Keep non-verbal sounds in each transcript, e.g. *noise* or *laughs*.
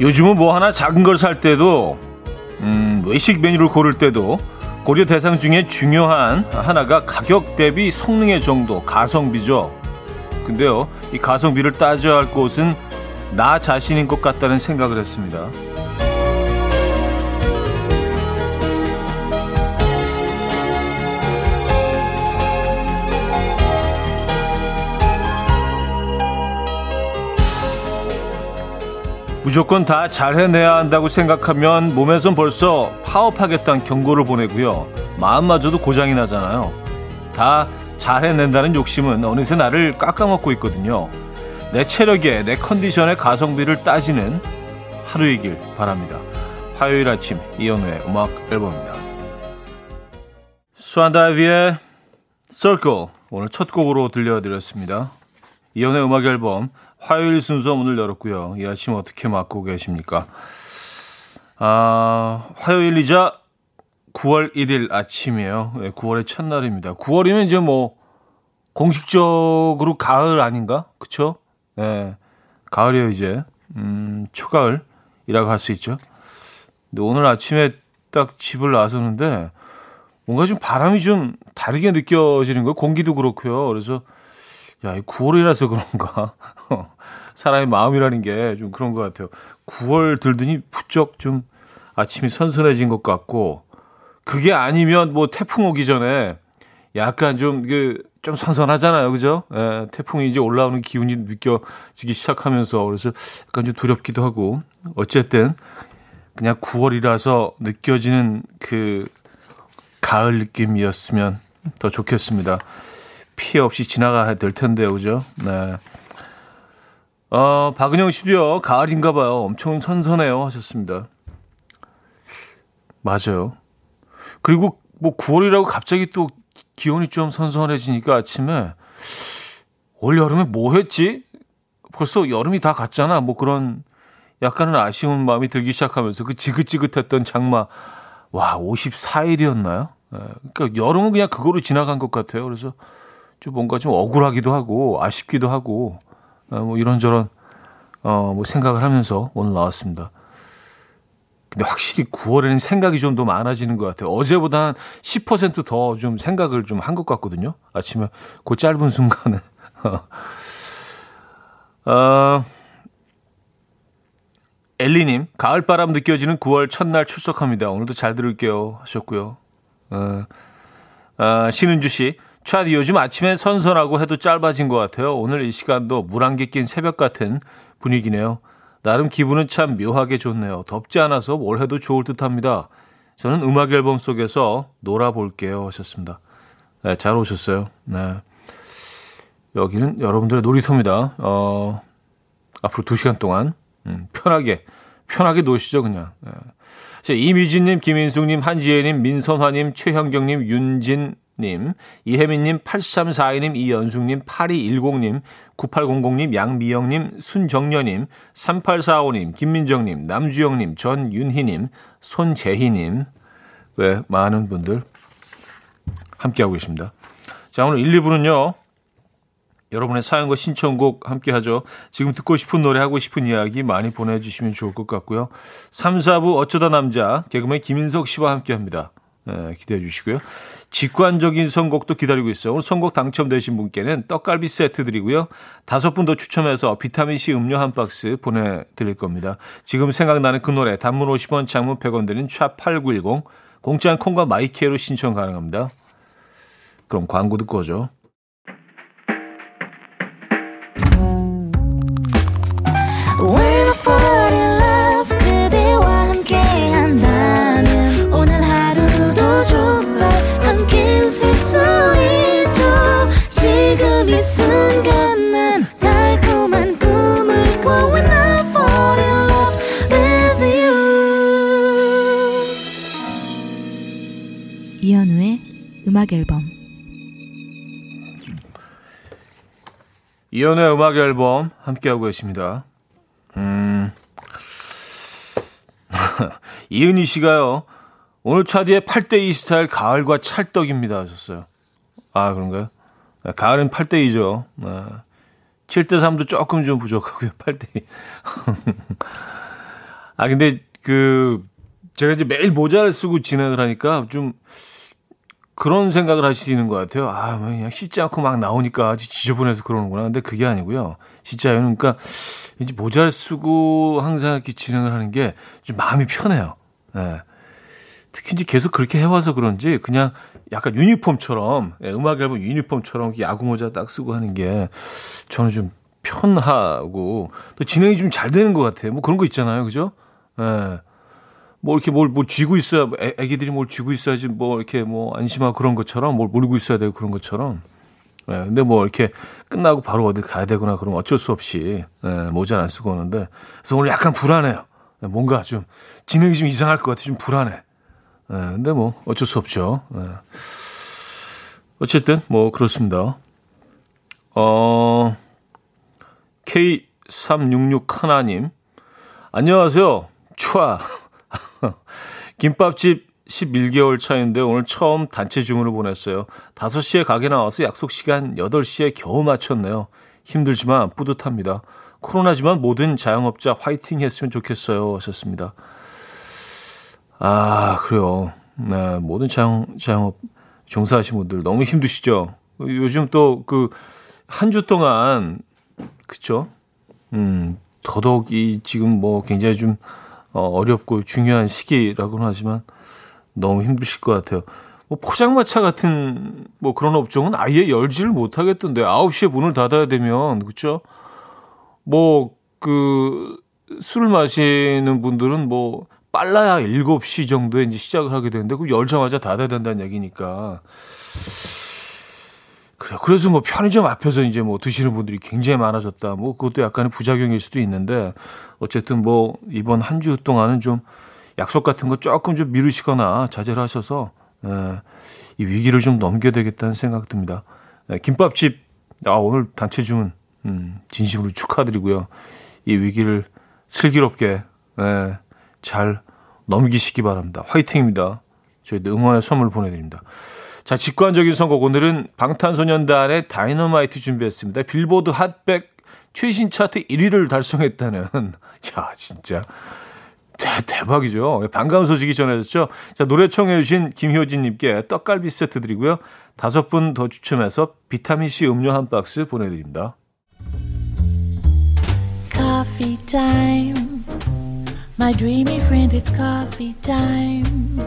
요즘은 뭐 하나 작은 걸 살 때도 음, 외식 메뉴를 고를 때도 고려 대상 중에 중요한 하나가 가격 대비 성능의 정도, 가성비죠. 근데요, 이 가성비를 따져야 할 곳은 나 자신인 것 같다는 생각을 했습니다. 무조건 다 잘해내야 한다고 생각하면 몸에선 벌써 파업하겠다는 경고를 보내고요. 마음마저도 고장이 나잖아요. 다 잘해낸다는 욕심은 어느새 나를 깎아먹고 있거든요. 내 체력에 내 컨디션의 가성비를 따지는 하루이길 바랍니다. 화요일 아침 이연우의 음악 앨범입니다. 수완다이비의 Circle 오늘 첫 곡으로 들려드렸습니다. 이연우의 음악 앨범 화요일 순서 문을 열었고요. 이 아침 어떻게 맞고 계십니까? 아, 화요일이자 9월 1일 아침이에요. 네, 9월의 첫날입니다. 9월이면 이제 뭐 공식적으로 가을 아닌가? 그쵸? 예. 네, 가을이에요, 이제. 음, 초가을이라고 할 수 있죠. 근데 오늘 아침에 딱 집을 나서는데 뭔가 좀 바람이 좀 다르게 느껴지는 거예요. 공기도 그렇고요. 그래서 야, 이 9월이라서 그런가. *laughs* 사람의 마음이라는 게 좀 그런 것 같아요. 9월 들더니 부쩍 좀 아침이 선선해진 것 같고, 그게 아니면 뭐 태풍 오기 전에 약간 좀, 그, 좀 선선하잖아요. 그죠? 예, 태풍이 이제 올라오는 기운이 느껴지기 시작하면서 그래서 약간 좀 두렵기도 하고, 어쨌든 그냥 9월이라서 느껴지는 그 가을 느낌이었으면 더 좋겠습니다. 피해 없이 지나가야 될 텐데요, 그죠? 네. 어, 박은영 씨도요, 가을인가 봐요. 엄청 선선해요. 하셨습니다. 맞아요. 그리고 뭐 9월이라고 갑자기 또 기온이 좀 선선해지니까 아침에 올 여름에 뭐 했지? 벌써 여름이 다 갔잖아. 뭐 그런 약간은 아쉬운 마음이 들기 시작하면서 그 지긋지긋했던 장마, 와, 54일이었나요? 네. 그러니까 여름은 그냥 그거로 지나간 것 같아요. 그래서 좀 뭔가 좀 억울하기도 하고 아쉽기도 하고 어, 뭐 이런저런 어, 뭐 생각을 하면서 오늘 나왔습니다. 근데 확실히 9월에는 생각이 좀 더 많아지는 것 같아요. 어제보다 한 10%더 좀 생각을 좀 한 것 같거든요. 아침에 그 짧은 순간에. *laughs* 어, 엘리님, 가을바람 느껴지는 9월 첫날 출석합니다. 오늘도 잘 들을게요. 하셨고요. 어, 어, 신은주 씨, 차디 요즘 아침에 선선하고 해도 짧아진 것 같아요. 오늘 이 시간도 물안개 낀 새벽 같은 분위기네요. 나름 기분은 참 묘하게 좋네요. 덥지 않아서 뭘 해도 좋을 듯 합니다. 저는 음악 앨범 속에서 놀아볼게요. 하셨습니다. 네, 잘 오셨어요. 네. 여기는 여러분들의 놀이터입니다. 어, 앞으로 두 시간 동안, 음, 편하게, 편하게 노시죠, 그냥. 네. 이미진님, 김인숙님, 한지혜님, 민선화님, 최형경님, 윤진, 님, 이혜민 님, 8342 님, 이연숙 님, 8210 님, 9800 님, 양미영 님, 순정녀 님, 3845 님, 김민정 님, 남주영 님, 전윤희 님, 손재희 님, 왜 많은 분들 함께 하고 계십니다. 자, 오늘 1, 2부는요, 여러분의 사연과 신청곡 함께 하죠. 지금 듣고 싶은 노래 하고 싶은 이야기 많이 보내 주시면 좋을 것 같고요. 3, 4부 어쩌다 남자 개그맨 김인석 씨와 함께 합니다. 네, 기대해 주시고요. 직관적인 선곡도 기다리고 있어요. 오늘 선곡 당첨되신 분께는 떡갈비 세트 드리고요. 다섯 분 더 추첨해서 비타민C 음료 한 박스 보내드릴 겁니다. 지금 생각나는 그 노래 단문 50원 장문 100원 드는 샵8910 공짜인 콩과 마이케로 신청 가능합니다. 그럼 광고 듣고 오죠. 음악 앨범 이연의 음악 앨범 함께하고 계십니다. 음. *laughs* 이은희 씨가요. 오늘 차디의 8대2 스타일 가을과 찰떡입니다 하셨어요. 아, 그런가요? 네, 가을은 8대2죠. 아, 7대3도 조금 좀 부족하고요. *laughs* 8대2. 아, 근데 그, 제가 이제 매일 모자를 쓰고 진행을 하니까 좀 그런 생각을 하시는 것 같아요. 아, 뭐 그냥 씻지 않고 막 나오니까 아주 지저분해서 그러는구나. 근데 그게 아니고요. 진짜요. 그러니까 이제 모자를 쓰고 항상 이렇게 진행을 하는 게 좀 마음이 편해요. 네. 특히 이제 계속 그렇게 해와서 그런지 그냥 약간 유니폼처럼 예, 음악 앨범 유니폼처럼 야구 모자 딱 쓰고 하는 게 저는 좀 편하고 또 진행이 좀 잘 되는 것 같아요. 뭐 그런 거 있잖아요, 그죠? 예. 뭐 이렇게 뭘, 뭘 쥐고 있어야, 애, 애기들이 뭘 쥐고 있어야지 뭐 이렇게 뭐 안심하고 그런 것처럼 뭘 몰고 있어야 되고 그런 것처럼. 예, 근데 뭐 이렇게 끝나고 바로 어디 가야 되거나 그러면 어쩔 수 없이 예, 모자를 안 쓰고 오는데 그래서 오늘 약간 불안해요. 예, 뭔가 좀 진행이 좀 이상할 것 같아. 좀 불안해. 예, 근데 뭐 어쩔 수 없죠. 예. 어쨌든 뭐 그렇습니다. 어, K366 하나님. 안녕하세요. 촤. *laughs* 김밥집 11개월 차인데 오늘 처음 단체 주문을 보냈어요. 5시에 가게 나와서 약속 시간 8시에 겨우 맞췄네요. 힘들지만 뿌듯합니다. 코로나지만 모든 자영업자 화이팅 했으면 좋겠어요. 하셨습니다. 아, 그래요. 네, 모든 자영, 자영업 종사하신 분들 너무 힘드시죠? 요즘 또 그 한 주 동안, 그쵸? 음, 더더욱 이 지금 뭐 굉장히 좀 어, 어렵고 중요한 시기라고는 하지만 너무 힘드실 것 같아요. 뭐 포장마차 같은 뭐 그런 업종은 아예 열지를 못하겠던데 9시에 문을 닫아야 되면 그렇죠? 뭐 그 술을 마시는 분들은 뭐 빨라야 7시 정도에 이제 시작을 하게 되는데 그 열자마자 닫아야 된다는 얘기니까 그래 그래서 뭐 편의점 앞에서 이제 뭐 드시는 분들이 굉장히 많아졌다. 뭐 그것도 약간의 부작용일 수도 있는데 어쨌든 뭐 이번 한 주 동안은 좀 약속 같은 거 조금 좀 미루시거나 자제를 하셔서 에, 예, 이 위기를 좀 넘겨야 되겠다는 생각 듭니다. 에, 예, 김밥집 아 오늘 단체 주문 음, 진심으로 축하드리고요. 이 위기를 슬기롭게 에, 예, 잘 넘기시기 바랍니다. 화이팅입니다. 저희도 응원의 선물 보내드립니다. 자, 직관적인 선곡. 오늘은 방탄소년단의 다이너마이트 준비했습니다. 빌보드 핫백 최신 차트 1위를 달성했다는. *laughs* 야, 진짜. 대, 대박이죠 반가운 소식이 전해졌죠. 자, 노래 청해주신 김효진님께 떡갈비 세트 드리고요. 다섯 분 더 추첨해서 비타민C 음료 한 박스 보내드립니다. Coffee. My dreamy friend, it's coffee time.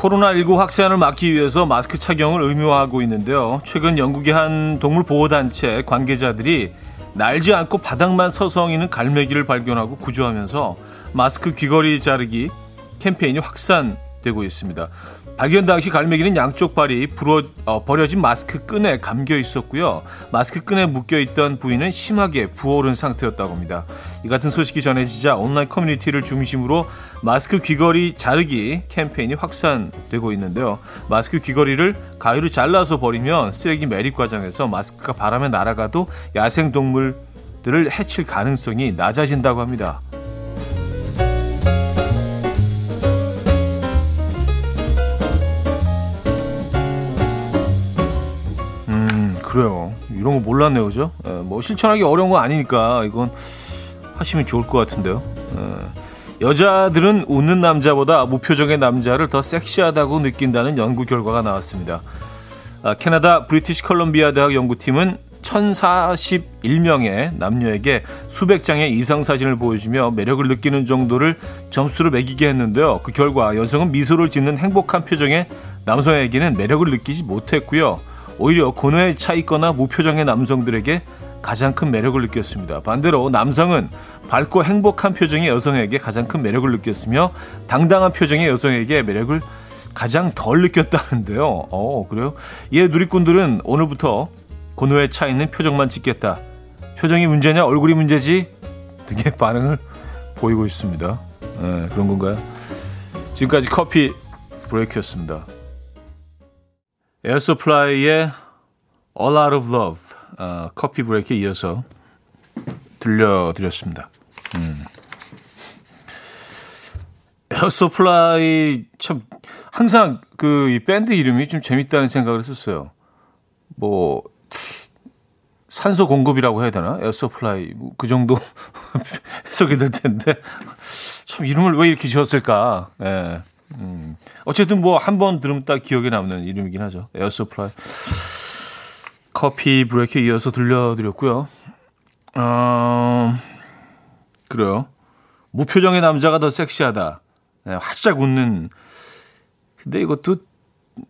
코로나19 확산을 막기 위해서 마스크 착용을 의무화하고 있는데요. 최근 영국의 한 동물보호단체 관계자들이 날지 않고 바닥만 서성이는 갈매기를 발견하고 구조하면서 마스크 귀걸이 자르기 캠페인이 확산되고 있습니다. 발견 당시 갈매기는 양쪽 발이 부러, 어, 버려진 마스크 끈에 감겨 있었고요. 마스크 끈에 묶여 있던 부위는 심하게 부어오른 상태였다고 합니다. 이 같은 소식이 전해지자 온라인 커뮤니티를 중심으로 마스크 귀걸이 자르기 캠페인이 확산되고 있는데요. 마스크 귀걸이를 가위로 잘라서 버리면 쓰레기 매립 과정에서 마스크가 바람에 날아가도 야생 동물들을 해칠 가능성이 낮아진다고 합니다. 그래요. 이런 거 몰랐네요, 그죠? 에, 예, 뭐 실천하기 어려운 거 아니니까 이건 하시면 좋을 것 같은데요. 에, 예. 여자들은 웃는 남자보다 무표정의 남자를 더 섹시하다고 느낀다는 연구 결과가 나왔습니다. 아, 캐나다 브리티시 컬럼비아 대학 연구팀은 1041명의 남녀에게 수백 장의 이상 사진을 보여주며 매력을 느끼는 정도를 점수로 매기게 했는데요. 그 결과 여성은 미소를 짓는 행복한 표정의 남성에게는 매력을 느끼지 못했고요. 오히려 고뇌에 차 있거나 무표정의 남성들에게 가장 큰 매력을 느꼈습니다. 반대로 남성은 밝고 행복한 표정의 여성에게 가장 큰 매력을 느꼈으며 당당한 표정의 여성에게 매력을 가장 덜 느꼈다는데요. 어, 그래요? 이에 누리꾼들은 오늘부터 고뇌에 차 있는 표정만 찍겠다. 표정이 문제냐 얼굴이 문제지 등의 반응을 보이고 있습니다. 네, 그런 건가요? 지금까지 커피 브레이크였습니다. Air Supply의 All Out of Love, 어, Coffee Break에 이어서 들려드렸습니다. 음. Air Supply 참 항상 그 이 밴드 이름이 좀 재밌다는 생각을 했었어요. 뭐 산소 공급이라고 해야 되나? Air Supply 뭐 그 정도 *laughs* 해석이 될 텐데 참 이름을 왜 이렇게 지었을까? 예. 음. 어쨌든 뭐 한 번 들으면 딱 기억에 남는 이름이긴 하죠. Air Supply. Coffee Break에 이어서 들려드렸고요. 어, 그래요. 무표정의 남자가 더 섹시하다. 네, 활짝 웃는. 근데 이것도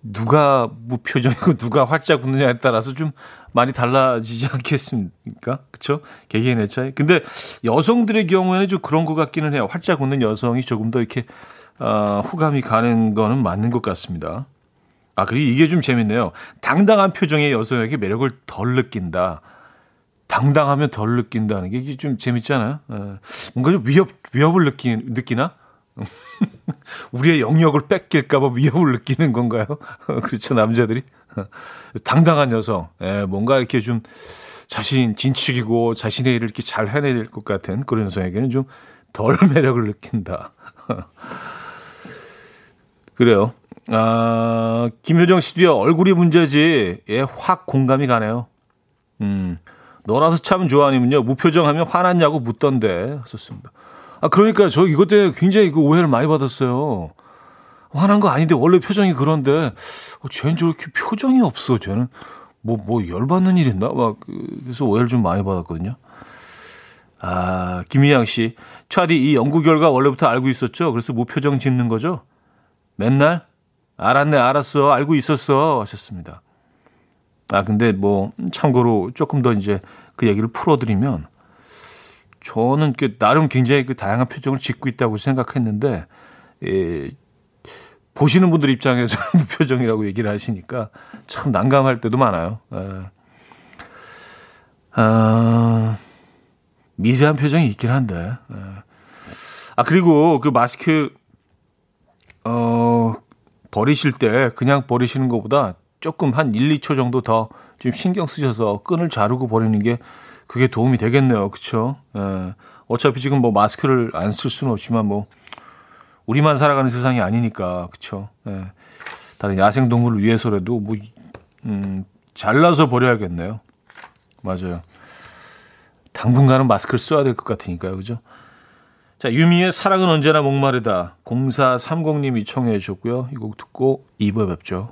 누가 무표정이고 누가 활짝 웃느냐에 따라서 좀 많이 달라지지 않겠습니까? 그쵸? 개개인의 차이. 근데 여성들의 경우에는 좀 그런 것 같기는 해요. 활짝 웃는 여성이 조금 더 이렇게, 어, 호감이 가는 거는 맞는 것 같습니다. 아, 그리고 이게 좀 재밌네요. 당당한 표정의 여성에게 매력을 덜 느낀다. 당당하면 덜 느낀다는 게 이게 좀 재밌잖아요. 어, 뭔가 좀 위협, 위협을 느끼, 느끼나? *laughs* 우리의 영역을 뺏길까봐 위협을 느끼는 건가요? *laughs* 그렇죠, 남자들이. *laughs* 당당한 여성, 예, 뭔가 이렇게 좀 자신 진축이고 자신의 일을 이렇게 잘 해낼 것 같은 그런 여성에게는 좀 덜 매력을 느낀다. 그래요. 아, 김효정 씨도요, 얼굴이 문제지. 예, 확 공감이 가네요. 음, 너라서 참 좋아하니면요, 무표정하면 화났냐고 묻던데. 하셨습니다. 아, 그러니까 저 이것 때문에 굉장히 그 오해를 많이 받았어요. 화난 거 아닌데 원래 표정이 그런데 어, 쟤는 저렇게 표정이 없어. 쟤는 뭐, 뭐 열받는 일 있나? 막 그, 그래서 오해를 좀 많이 받았거든요. 아, 김희양 씨. 차디 이 연구 결과 원래부터 알고 있었죠? 그래서 무표정 짓는 거죠? 맨날? 알았네, 알았어. 알고 있었어. 하셨습니다. 아, 근데 뭐, 참고로 조금 더 이제 그 얘기를 풀어드리면, 저는 그 나름 굉장히 그 다양한 표정을 짓고 있다고 생각했는데 예, 보시는 분들 입장에서는 무표정이라고 *laughs* 얘기를 하시니까 참 난감할 때도 많아요. 예. 아, 미세한 표정이 있긴 한데. 예. 아 그리고 그 마스크 어 버리실 때 그냥 버리시는 것보다 조금 한 1, 2초 정도 더 좀 신경 쓰셔서 끈을 자르고 버리는 게 그게 도움이 되겠네요. 그렇죠? 예. 어차피 지금 뭐 마스크를 안 쓸 수는 없지만 뭐 우리만 살아가는 세상이 아니니까 그렇죠. 예. 다른 야생 동물을 위해서라도 뭐 음, 잘라서 버려야겠네요. 맞아요. 당분간은 마스크를 써야 될 것 같으니까요. 그죠? 자, 유미의 사랑은 언제나 목마르다. 0430님이 청해 주셨고요. 이 곡 듣고 2부에 뵙죠.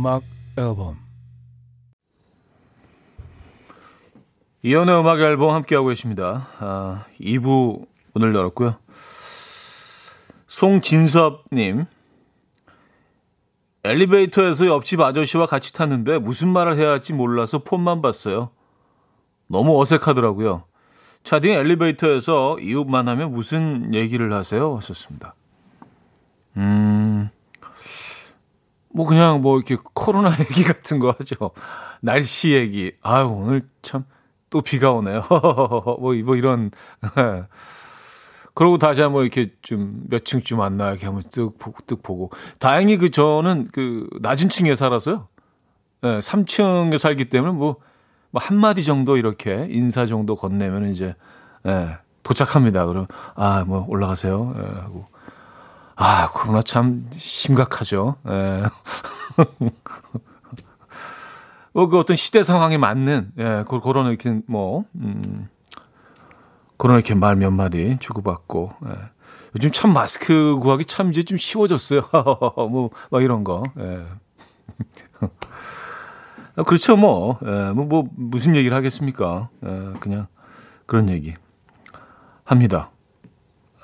음악 앨범 이현우의 음악 앨범 함께하고 계십니다. 아, 2부 오늘 열었고요. 송진섭님, 엘리베이터에서 옆집 아저씨와 같이 탔는데 무슨 말을 해야 할지 몰라서 폰만 봤어요. 너무 어색하더라고요. 차딩 엘리베이터에서 이웃 만하면 무슨 얘기를 하세요? 하셨습니다. 음, 뭐 그냥 뭐 이렇게 코로나 *laughs* 얘기 같은 거 하죠. 날씨 얘기. 아유, 오늘 참 또 비가 오네요. *laughs* 뭐, 뭐 이런. *laughs* 그러고 다시 한번 이렇게 좀 몇 층쯤 왔나 이렇게 한번 뜩 보고. 다행히 그 저는 그 낮은 층에 살아서요. 예, 네, 3층에 살기 때문에 뭐, 뭐 한마디 정도 이렇게 인사 정도 건네면 이제, 예, 네, 도착합니다. 그럼, 아, 뭐 올라가세요. 예, 네, 하고. 아, 코로나 참 심각하죠. 예. *laughs* 뭐, 그 어떤 시대 상황에 맞는, 예, 그런 이렇게 뭐, 음, 그런 이렇게 말 몇 마디 주고받고. 예. 요즘 참 마스크 구하기 참 이제 좀 쉬워졌어요. *laughs* 뭐, 막 이런 거. 예. *laughs* 그렇죠, 뭐. 예, 뭐, 뭐, 무슨 얘기를 하겠습니까? 예, 그냥 그런 얘기 합니다.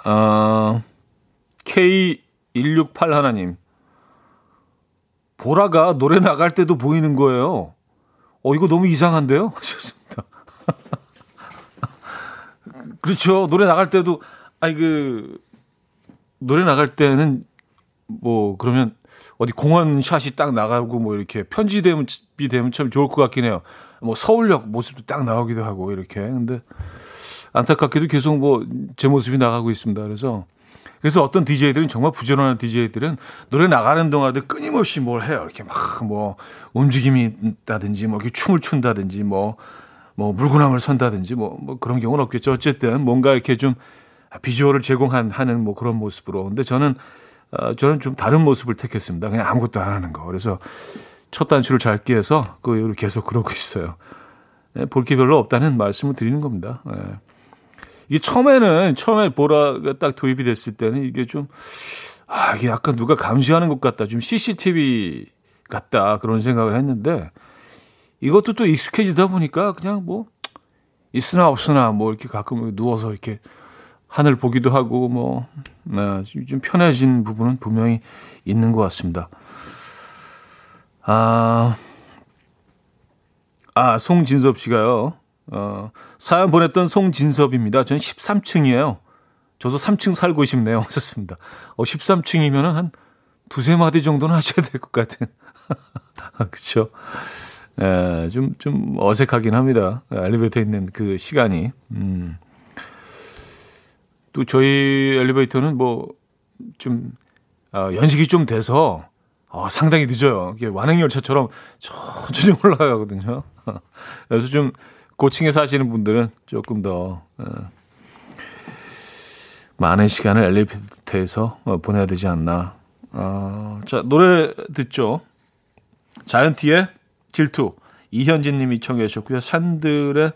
아, K168 하나님. 보라가 노래 나갈 때도 보이는 거예요. 어, 이거 너무 이상한데요? *laughs* 하셨습니다. *laughs* 그렇죠. 노래 나갈 때도, 아니, 그, 노래 나갈 때는 뭐, 그러면 어디 공원 샷이 딱 나가고 뭐 이렇게 편지되면, 되면 참 좋을 것 같긴 해요. 뭐 서울역 모습도 딱 나오기도 하고 이렇게. 근데 안타깝게도 계속 뭐 제 모습이 나가고 있습니다. 그래서 그래서 어떤 DJ들은 정말 부지런한 DJ들은 노래 나가는 동안에도 끊임없이 뭘 해요. 이렇게 막 뭐 움직임이 있다든지 뭐 이렇게 춤을 춘다든지 뭐, 뭐 물구나무를 선다든지 뭐, 뭐 그런 경우는 없겠죠. 어쨌든 뭔가 이렇게 좀 비주얼을 제공한 하는 뭐 그런 모습으로. 근데 저는 어, 저는 좀 다른 모습을 택했습니다. 그냥 아무것도 안 하는 거. 그래서 첫 단추를 잘 끼해서 그 계속 그러고 있어요. 네, 볼게 별로 없다는 말씀을 드리는 겁니다. 네. 이게 처음에는 처음에 보라가 딱 도입이 됐을 때는 이게 좀 아, 이게 약간 누가 감시하는 것 같다. 좀 CCTV 같다. 그런 생각을 했는데 이것도 또 익숙해지다 보니까 그냥 뭐 있으나 없으나 뭐 이렇게 가끔 누워서 이렇게 하늘 보기도 하고 뭐 네, 좀 편해진 부분은 분명히 있는 것 같습니다. 아, 아 송진섭 씨가요. 어, 사연 보냈던 송진섭입니다. 전 13층이에요. 저도 3층 살고 싶네요. *laughs* 하셨습니다. 어, 13층이면은 한 두세 마디 정도는 *laughs* 하셔야 될 것 같은. *laughs* 그쵸. 에, 좀, 좀 어색하긴 합니다. 엘리베이터에 있는 그 시간이. 음. 또 저희 엘리베이터는 뭐, 좀, 어, 연식이 좀 돼서, 어, 상당히 늦어요. 이게 완행열차처럼 천천히 올라가거든요. 그래서 좀, 고층에 사시는 분들은 조금 더 어, 많은 시간을 엘리베이터에서 어, 보내야 되지 않나. 어, 자 노래 듣죠. 자이언티의 질투 이현진 님이 청해 주셨고요. 산들의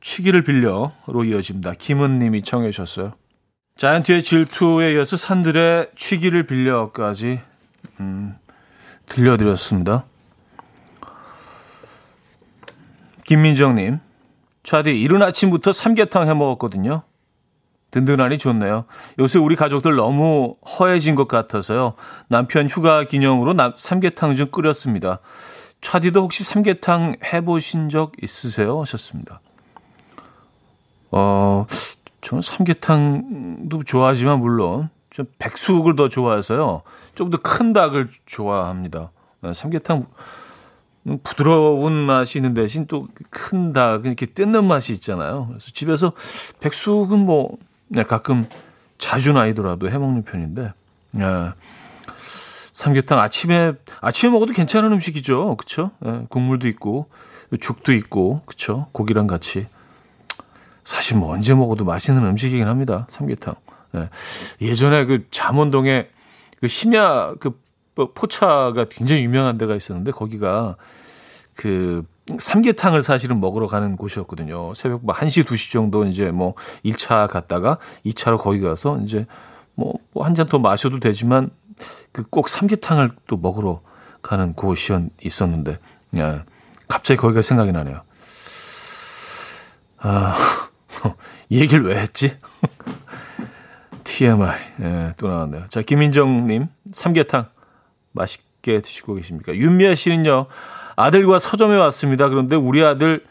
취기를 빌려로 이어집니다. 김은 님이 청해 주셨어요. 자이언티의 질투에 이어서 산들의 취기를 빌려까지 음, 들려드렸습니다. 김민정님, 차디, 이른 아침부터 삼계탕 해 먹었거든요. 든든하니 좋네요. 요새 우리 가족들 너무 허해진 것 같아서요. 남편 휴가 기념으로 삼계탕 좀 끓였습니다. 차디도 혹시 삼계탕 해보신 적 있으세요? 하셨습니다. 어, 저는 삼계탕도 좋아하지만 물론 좀 백숙을 더 좋아해서요. 좀 더 큰 닭을 좋아합니다. 삼계탕 부드러운 맛이 있는 대신 또 큰 닭, 이렇게 뜯는 맛이 있잖아요. 그래서 집에서 백숙은 뭐, 네, 가끔 자주는 아니더라도 해 먹는 편인데, 예. 삼계탕 아침에, 아침에 먹어도 괜찮은 음식이죠. 예, 국물도 있고, 죽도 있고, 그쵸? 고기랑 같이. 사실 뭐 언제 먹어도 맛있는 음식이긴 합니다. 삼계탕. 예. 예전에 그 잠원동에 그 심야 그뭐 포차가 굉장히 유명한 데가 있었는데 거기가 그 삼계탕을 사실은 먹으러 가는 곳이었거든요. 새벽 뭐 1시, 2시 정도 이제 뭐 1차 갔다가 2차로 거기 가서 이제 뭐 한 잔 더 마셔도 되지만 그 꼭 삼계탕을 또 먹으러 가는 곳이 있었는데, 예. 갑자기 거기가 생각이 나네요. 아, 이 *laughs* 얘기를 왜 했지? *laughs* TMI. 예, 또 나왔네요. 자, 김인정님, 삼계탕. 맛있게 드시고 계십니까? 윤미아 씨는요, 아들과 서점에 왔습니다. 그런데 우리 아들,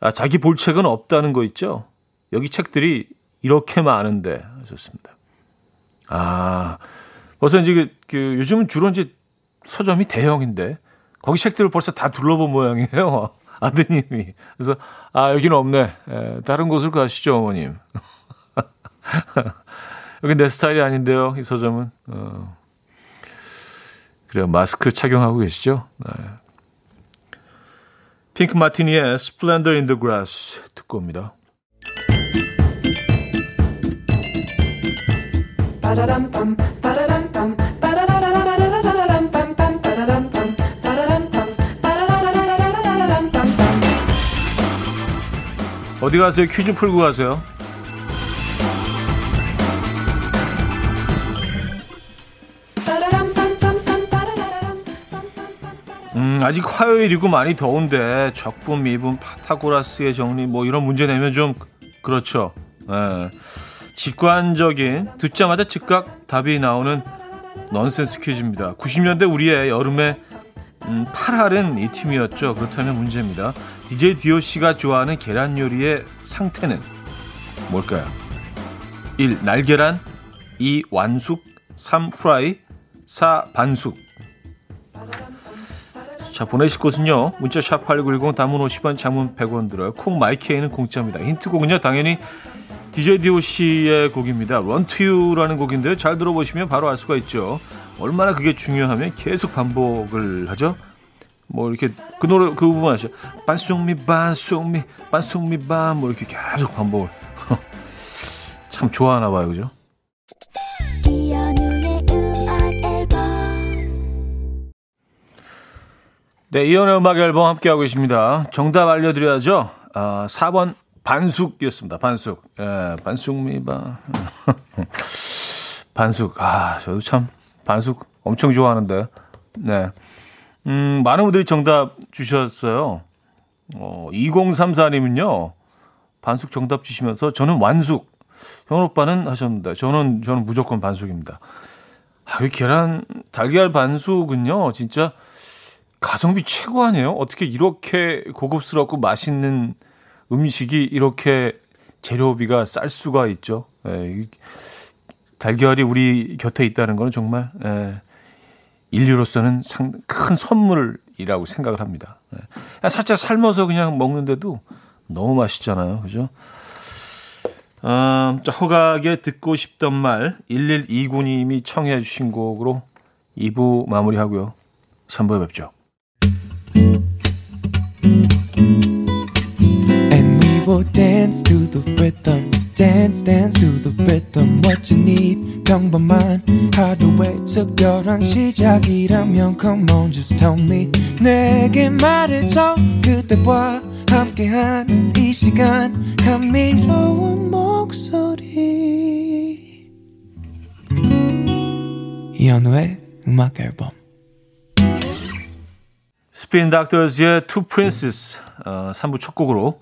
아, 자기 볼 책은 없다는 거 있죠? 여기 책들이 이렇게 많은데, 하셨습니다. 아, 벌써 이제 그, 그 요즘은 주로 이제 서점이 대형인데, 거기 책들을 벌써 다 둘러본 모양이에요. *laughs* 아드님이. 그래서, 아, 여기는 없네. 에, 다른 곳을 가시죠, 어머님. *laughs* 여기 내 스타일이 아닌데요, 이 서점은. 어. 그래요. 마스크 착용하고 계시죠? 네. 핑크 마티니의 Splendor in the Grass 듣고 옵니다. 어디 가세요? 퀴즈 풀고 가세요. 아직 화요일이고 많이 더운데 적분, 미분, 파타고라스의 정리 뭐 이런 문제 내면 좀 그렇죠. 예. 직관적인 듣자마자 즉각 답이 나오는 넌센스 퀴즈입니다. 90년대 우리의 여름에 음, 8할은 이 팀이었죠. 그렇다면 문제입니다. DJ DOC가 좋아하는 계란 요리의 상태는 뭘까요? 1. 날계란 2. 완숙 3. 프라이 4. 반숙 자 보내실 곳은요. 문자 샵 8910 단문 50원 장문 100원 들어요. 콩 마이케이는 공짜입니다. 힌트곡은요. 당연히 DJ DOC의 곡입니다. Run to You라는 곡인데요. 잘 들어보시면 바로 알 수가 있죠. 얼마나 그게 중요하면 계속 반복을 하죠. 뭐 이렇게 그 노래 그 부분 아시죠? 반송미 반송미 반송미 반뭐 이렇게 계속 반복을 *laughs* 참 좋아하나 봐요, 그죠? 네, 이연의 음악 앨범 함께하고 계십니다. 정답 알려드려야죠. 아, 4번 반숙이었습니다. 반숙. 예, 반숙미바. *laughs* 반숙. 아, 저도 참 반숙 엄청 좋아하는데. 네. 음, 많은 분들이 정답 주셨어요. 어, 2034님은요, 반숙 정답 주시면서 저는 완숙. 형 오빠는 하셨는데, 저는, 저는 무조건 반숙입니다. 아, 이 계란, 달걀 반숙은요, 진짜 가성비 최고 아니에요? 어떻게 이렇게 고급스럽고 맛있는 음식이 이렇게 재료비가 쌀 수가 있죠? 예, 달걀이 우리 곁에 있다는 거는 정말, 예, 인류로서는 상, 큰 선물이라고 생각을 합니다. 네. 살짝 삶아서 그냥 먹는데도 너무 맛있잖아요. 그죠? 음, 자, 허각에 듣고 싶던 말 1129님이 청해 주신 곡으로 2부 마무리하고요. 3부에 뵙죠. Will dance to the rhythm dance dance to the rhythm what you need 평범한 하루의 특별한 시작이라면 come on just tell me 내게 말해줘 그대와 함께한 이 시간 감미로운 목소리 이현우의 음악 앨범 Spin Doctors의 Two Princes 어, 3부 첫 곡으로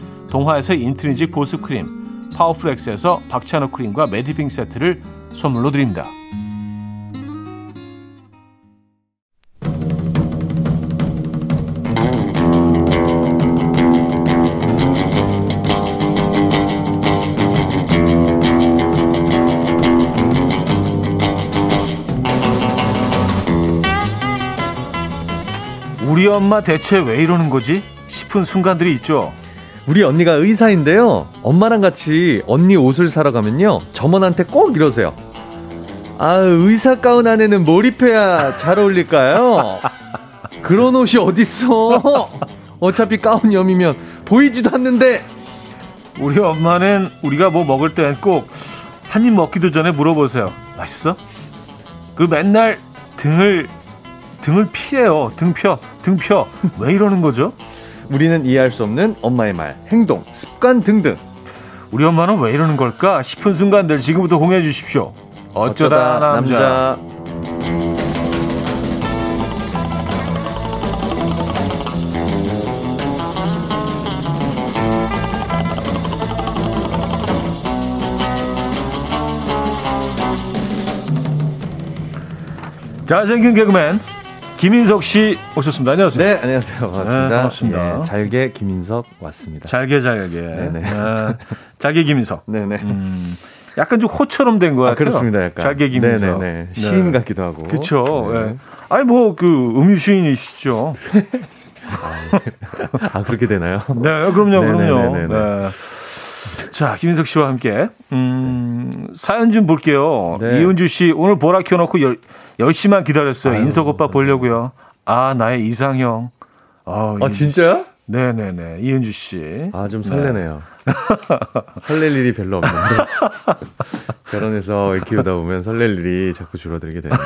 동화에서 인트리직 보습 크림, 파워풀엑스에서 박찬호 크림과 매디핑 세트를 선물로 드립니다. 우리 엄마 대체 왜 이러는 거지? 싶은 순간들이 있죠. 우리 언니가 의사인데요. 엄마랑 같이 언니 옷을 사러 가면요. 점원한테 꼭 이러세요. 아, 의사 가운 안에는 뭘 입혀야 잘 어울릴까요? 그런 옷이 어딨어? 어차피 가운 염이면 보이지도 않는데. 우리 엄마는 우리가 뭐 먹을 땐 꼭 한 입 먹기도 전에 물어보세요. 맛있어? 그 맨날 등을 등을 피해요. 등 펴, 등 펴. 왜 이러는 거죠? 우리는 이해할 수 없는 엄마의 말, 행동, 습관 등등. 우리 엄마는 왜 이러는 걸까 싶은 순간들 지금부터 공유해 주십시오. 어쩌다, 어쩌다 남자. 남자. 잘생긴 개그맨 김인석 씨 오셨습니다. 안녕하세요. 네, 안녕하세요. 반갑습니다. 네, 반갑습니다. 예, 잘게 김인석 왔습니다. 잘게 잘게. 네네. 아, 잘게 김인석. 네네. 음, 약간 좀 호처럼 된것 같아요. 아, 그렇습니다. 약간. 잘게 김인석. 네네네. 시인 네. 같기도 하고. 그렇죠. 네. 아니 뭐 그 음유 시인이시죠. *laughs* 아 그렇게 되나요? 네, 그럼요, 그럼요. 네. 자, 김인석 씨와 함께 음, 사연 좀 볼게요. 네. 이은주 씨 오늘 보라 켜놓고 열, 10시만 기다렸어요. 아유, 인석 오빠 보려고요. 아, 나의 이상형. 아, 아 진짜요? 네 네 네. 이은주 씨. 아, 좀 설레네요. 네. *laughs* 설렐 일이 별로 없는데. 결혼해서 키우다 보면 설렐 일이 자꾸 줄어들게 되는데.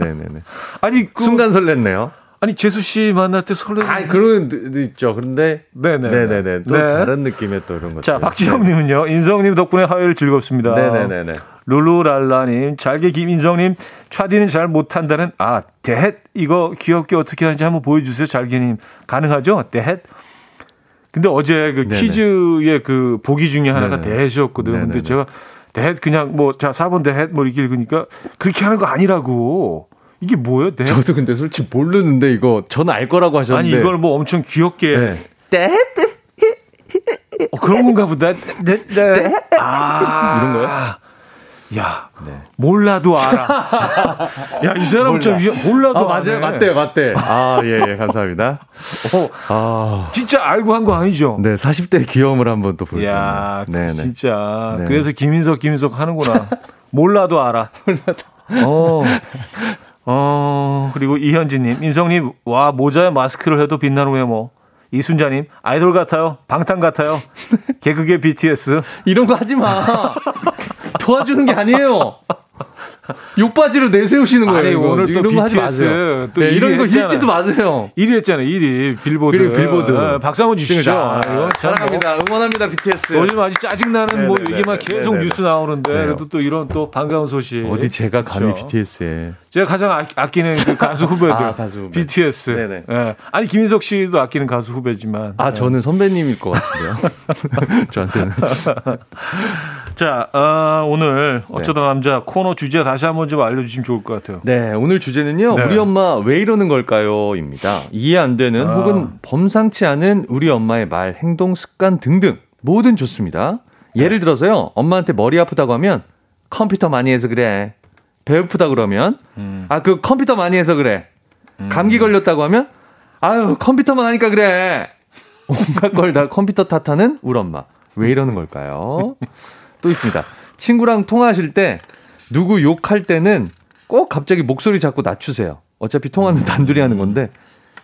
네 네 네. 아니, 그, 순간 설렜네요. 아니 재수 씨 만날 때 설레는 아 그런 도 있죠. 그런데 네네 네네네 또 네. 다른 느낌의 또 이런 것. 자 박지영님은요. 인성님 덕분에 화요일 즐겁습니다. 네네네네. 룰루랄라님 잘게 김인성님 차디는 잘 못한다는 아 대헷 이거 귀엽게 어떻게 하는지 한번 보여주세요. 잘게님 가능하죠? 대헷. 근데 어제 그 네네. 퀴즈의 그 보기 중에 하나가 대헷이었거든. 요 근데 제가 대헷 그냥 뭐 자 4번 대헷 뭐 이렇게 읽으니까 그렇게 하는 거 아니라고. 이게 뭐예요? 네? 저도 근데 솔직히 모르는데 이거 저는 알 거라고 하셨는데 아니 이걸 뭐 엄청 귀엽게 네. 네. 어, 그런 건가 보다. 네, 네. 아, 이런 거요? 야, 네. 몰라도 알아. 야, 이 사람 몰라. 좀 몰라도 아, 맞아요, 맞대, 맞대. 아, 예, 예, 감사합니다. 어, 아, 진짜 알고 한 거 아니죠? 네, 40대 귀여움을 한번 또 볼게요. 야, 네, 진짜. 네. 그래서 김인석, 김인석 하는구나. 몰라도 알아. *laughs* 몰라도. 어. 어, 그리고 이현진님, 인성님, 와, 모자에 마스크를 해도 빛나는 외모. 이순자님, 아이돌 같아요. 방탄 같아요. *laughs* 개그계 BTS. 이런 거 하지 마. *laughs* 도와주는 게 아니에요. *laughs* 욕바지로 내세우시는 거예요. 아니, 오늘 또 BTS 또 네, 이런 거 읽지도 마세요. 1위 했잖아요. 1위 빌보드. 그리고 빌보드. 네, 박수 한번 주시죠. 아, 사랑합니다. 응원합니다. BTS. 요즘 아주 짜증나는 네, 뭐 네, 이게만 네, 계속 네, 뉴스 나오는데 그래도 또 이런 또 반가운 소식. 어디 제가 감히 그렇죠. BTS에. 제가 가장 *laughs* 아, 끼는그 가수 후배들. 아, 가수 후배. BTS. 네네. 네. 아니 김인석 씨도 아끼는 가수 후배지만. 아 저는 선배님일 것 같은데요. *laughs* 저한테는. 자, 어, 오늘 어쩌다 네. 남자 코너 주제 다시 한번 좀 알려주시면 좋을 것 같아요. 네, 오늘 주제는요. 네. 우리 엄마 왜 이러는 걸까요?입니다. 이해 안 되는 아. 혹은 범상치 않은 우리 엄마의 말, 행동, 습관 등등 뭐든 좋습니다. 예를 들어서요. 엄마한테 머리 아프다고 하면 컴퓨터 많이 해서 그래. 배고프다 그러면 음. 아그 컴퓨터 많이 해서 그래. 음. 감기 걸렸다고 하면 아유 컴퓨터만 하니까 그래. 온갖 걸 다 컴퓨터 탓하는 우리 엄마. 왜 이러는 걸까요? *laughs* 또 있습니다. 친구랑 통화하실 때 누구 욕할 때는 꼭 갑자기 목소리 자꾸 낮추세요. 어차피 통화는 단둘이 하는 건데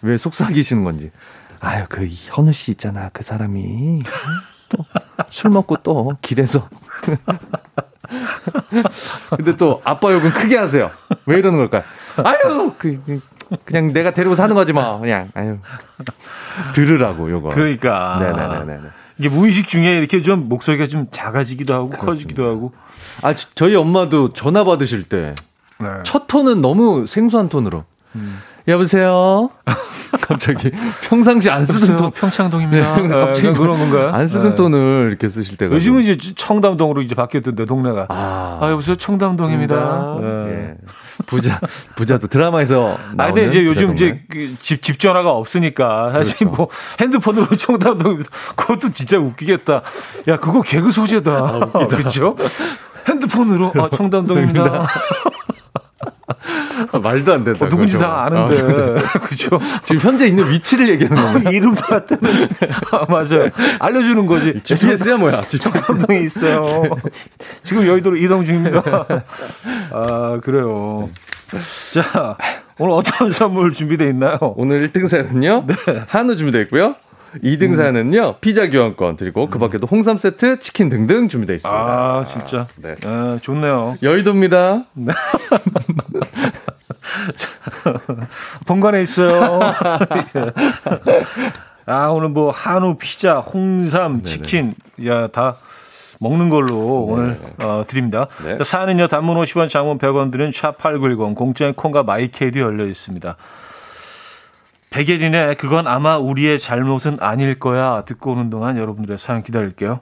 왜 속삭이시는 건지. 아유 그 현우 씨 있잖아 그 사람이 또 술 먹고 또 길에서 *laughs* 근데 또 아빠 욕은 크게 하세요. 왜 이러는 걸까요? 아유 그, 그 그냥 내가 데리고 사는 거지 뭐 그냥 아유 들으라고 요거. 그러니까. 네네네네. 이게 무의식 중에 이렇게 좀 목소리가 좀 작아지기도 하고 그렇습니다. 커지기도 하고. 아 저희 엄마도 전화 받으실 때첫 네. 톤은 너무 생소한 톤으로. 음. 여보세요. *laughs* 갑자기 평상시 안 쓰던 톤 평창동입니다. 네, 갑자기 아, 그런 건가요? 안 쓰던 네. 톤을 이렇게 쓰실 때가 요즘은 이제 청담동으로 이제 바뀌었던데 동네가. 아, 아 여보세요 청담동입니다. 네. 네. 부자 부자도 드라마에서 아 근데 이제 요즘 이제 그 집, 집 전화가 없으니까 사실 그렇죠. 뭐 핸드폰으로 *laughs* 청담동 그것도 진짜 웃기겠다. 야 그거 개그 소재다. 아, *laughs* 그렇죠? 핸드폰으로 아 청담동입니다. *laughs* 아, 말도 안 된다. 어, 누군지 다 아는데. 아, 네. *laughs* 그죠? *laughs* 지금 현재 있는 위치를 얘기하는 건가요? 이름 같으면. *laughs* 아, 맞아요. 알려주는 거지. GPS야 뭐야? 청담동에 있어요. 지금 여의도로 이동 중입니다. 아, 그래요. 자, 오늘 어떤 선물 준비되어 있나요? 오늘 1등 사연은요. 네. 한우 준비되어 있고요. 2등 음. 피자 교환권 드리고 그 밖에도 홍삼 세트, 치킨 등등 준비되어 있습니다. 아, 진짜. 네. 아, 좋네요. 여의도입니다. 네. *laughs* 본관에 있어요. *laughs* 아, 오늘 뭐 한우, 피자, 홍삼, 치킨, 야, 다 먹는 걸로 오늘 어, 드립니다. 네. 자, 사는요 단문 50원, 장문 100원 드는 샵8910 공짜의 콩과 마이케이도 열려 있습니다. 백예린의 그건 아마 우리의 잘못은 아닐 거야 듣고 오는 동안 여러분들의 사연 기다릴게요.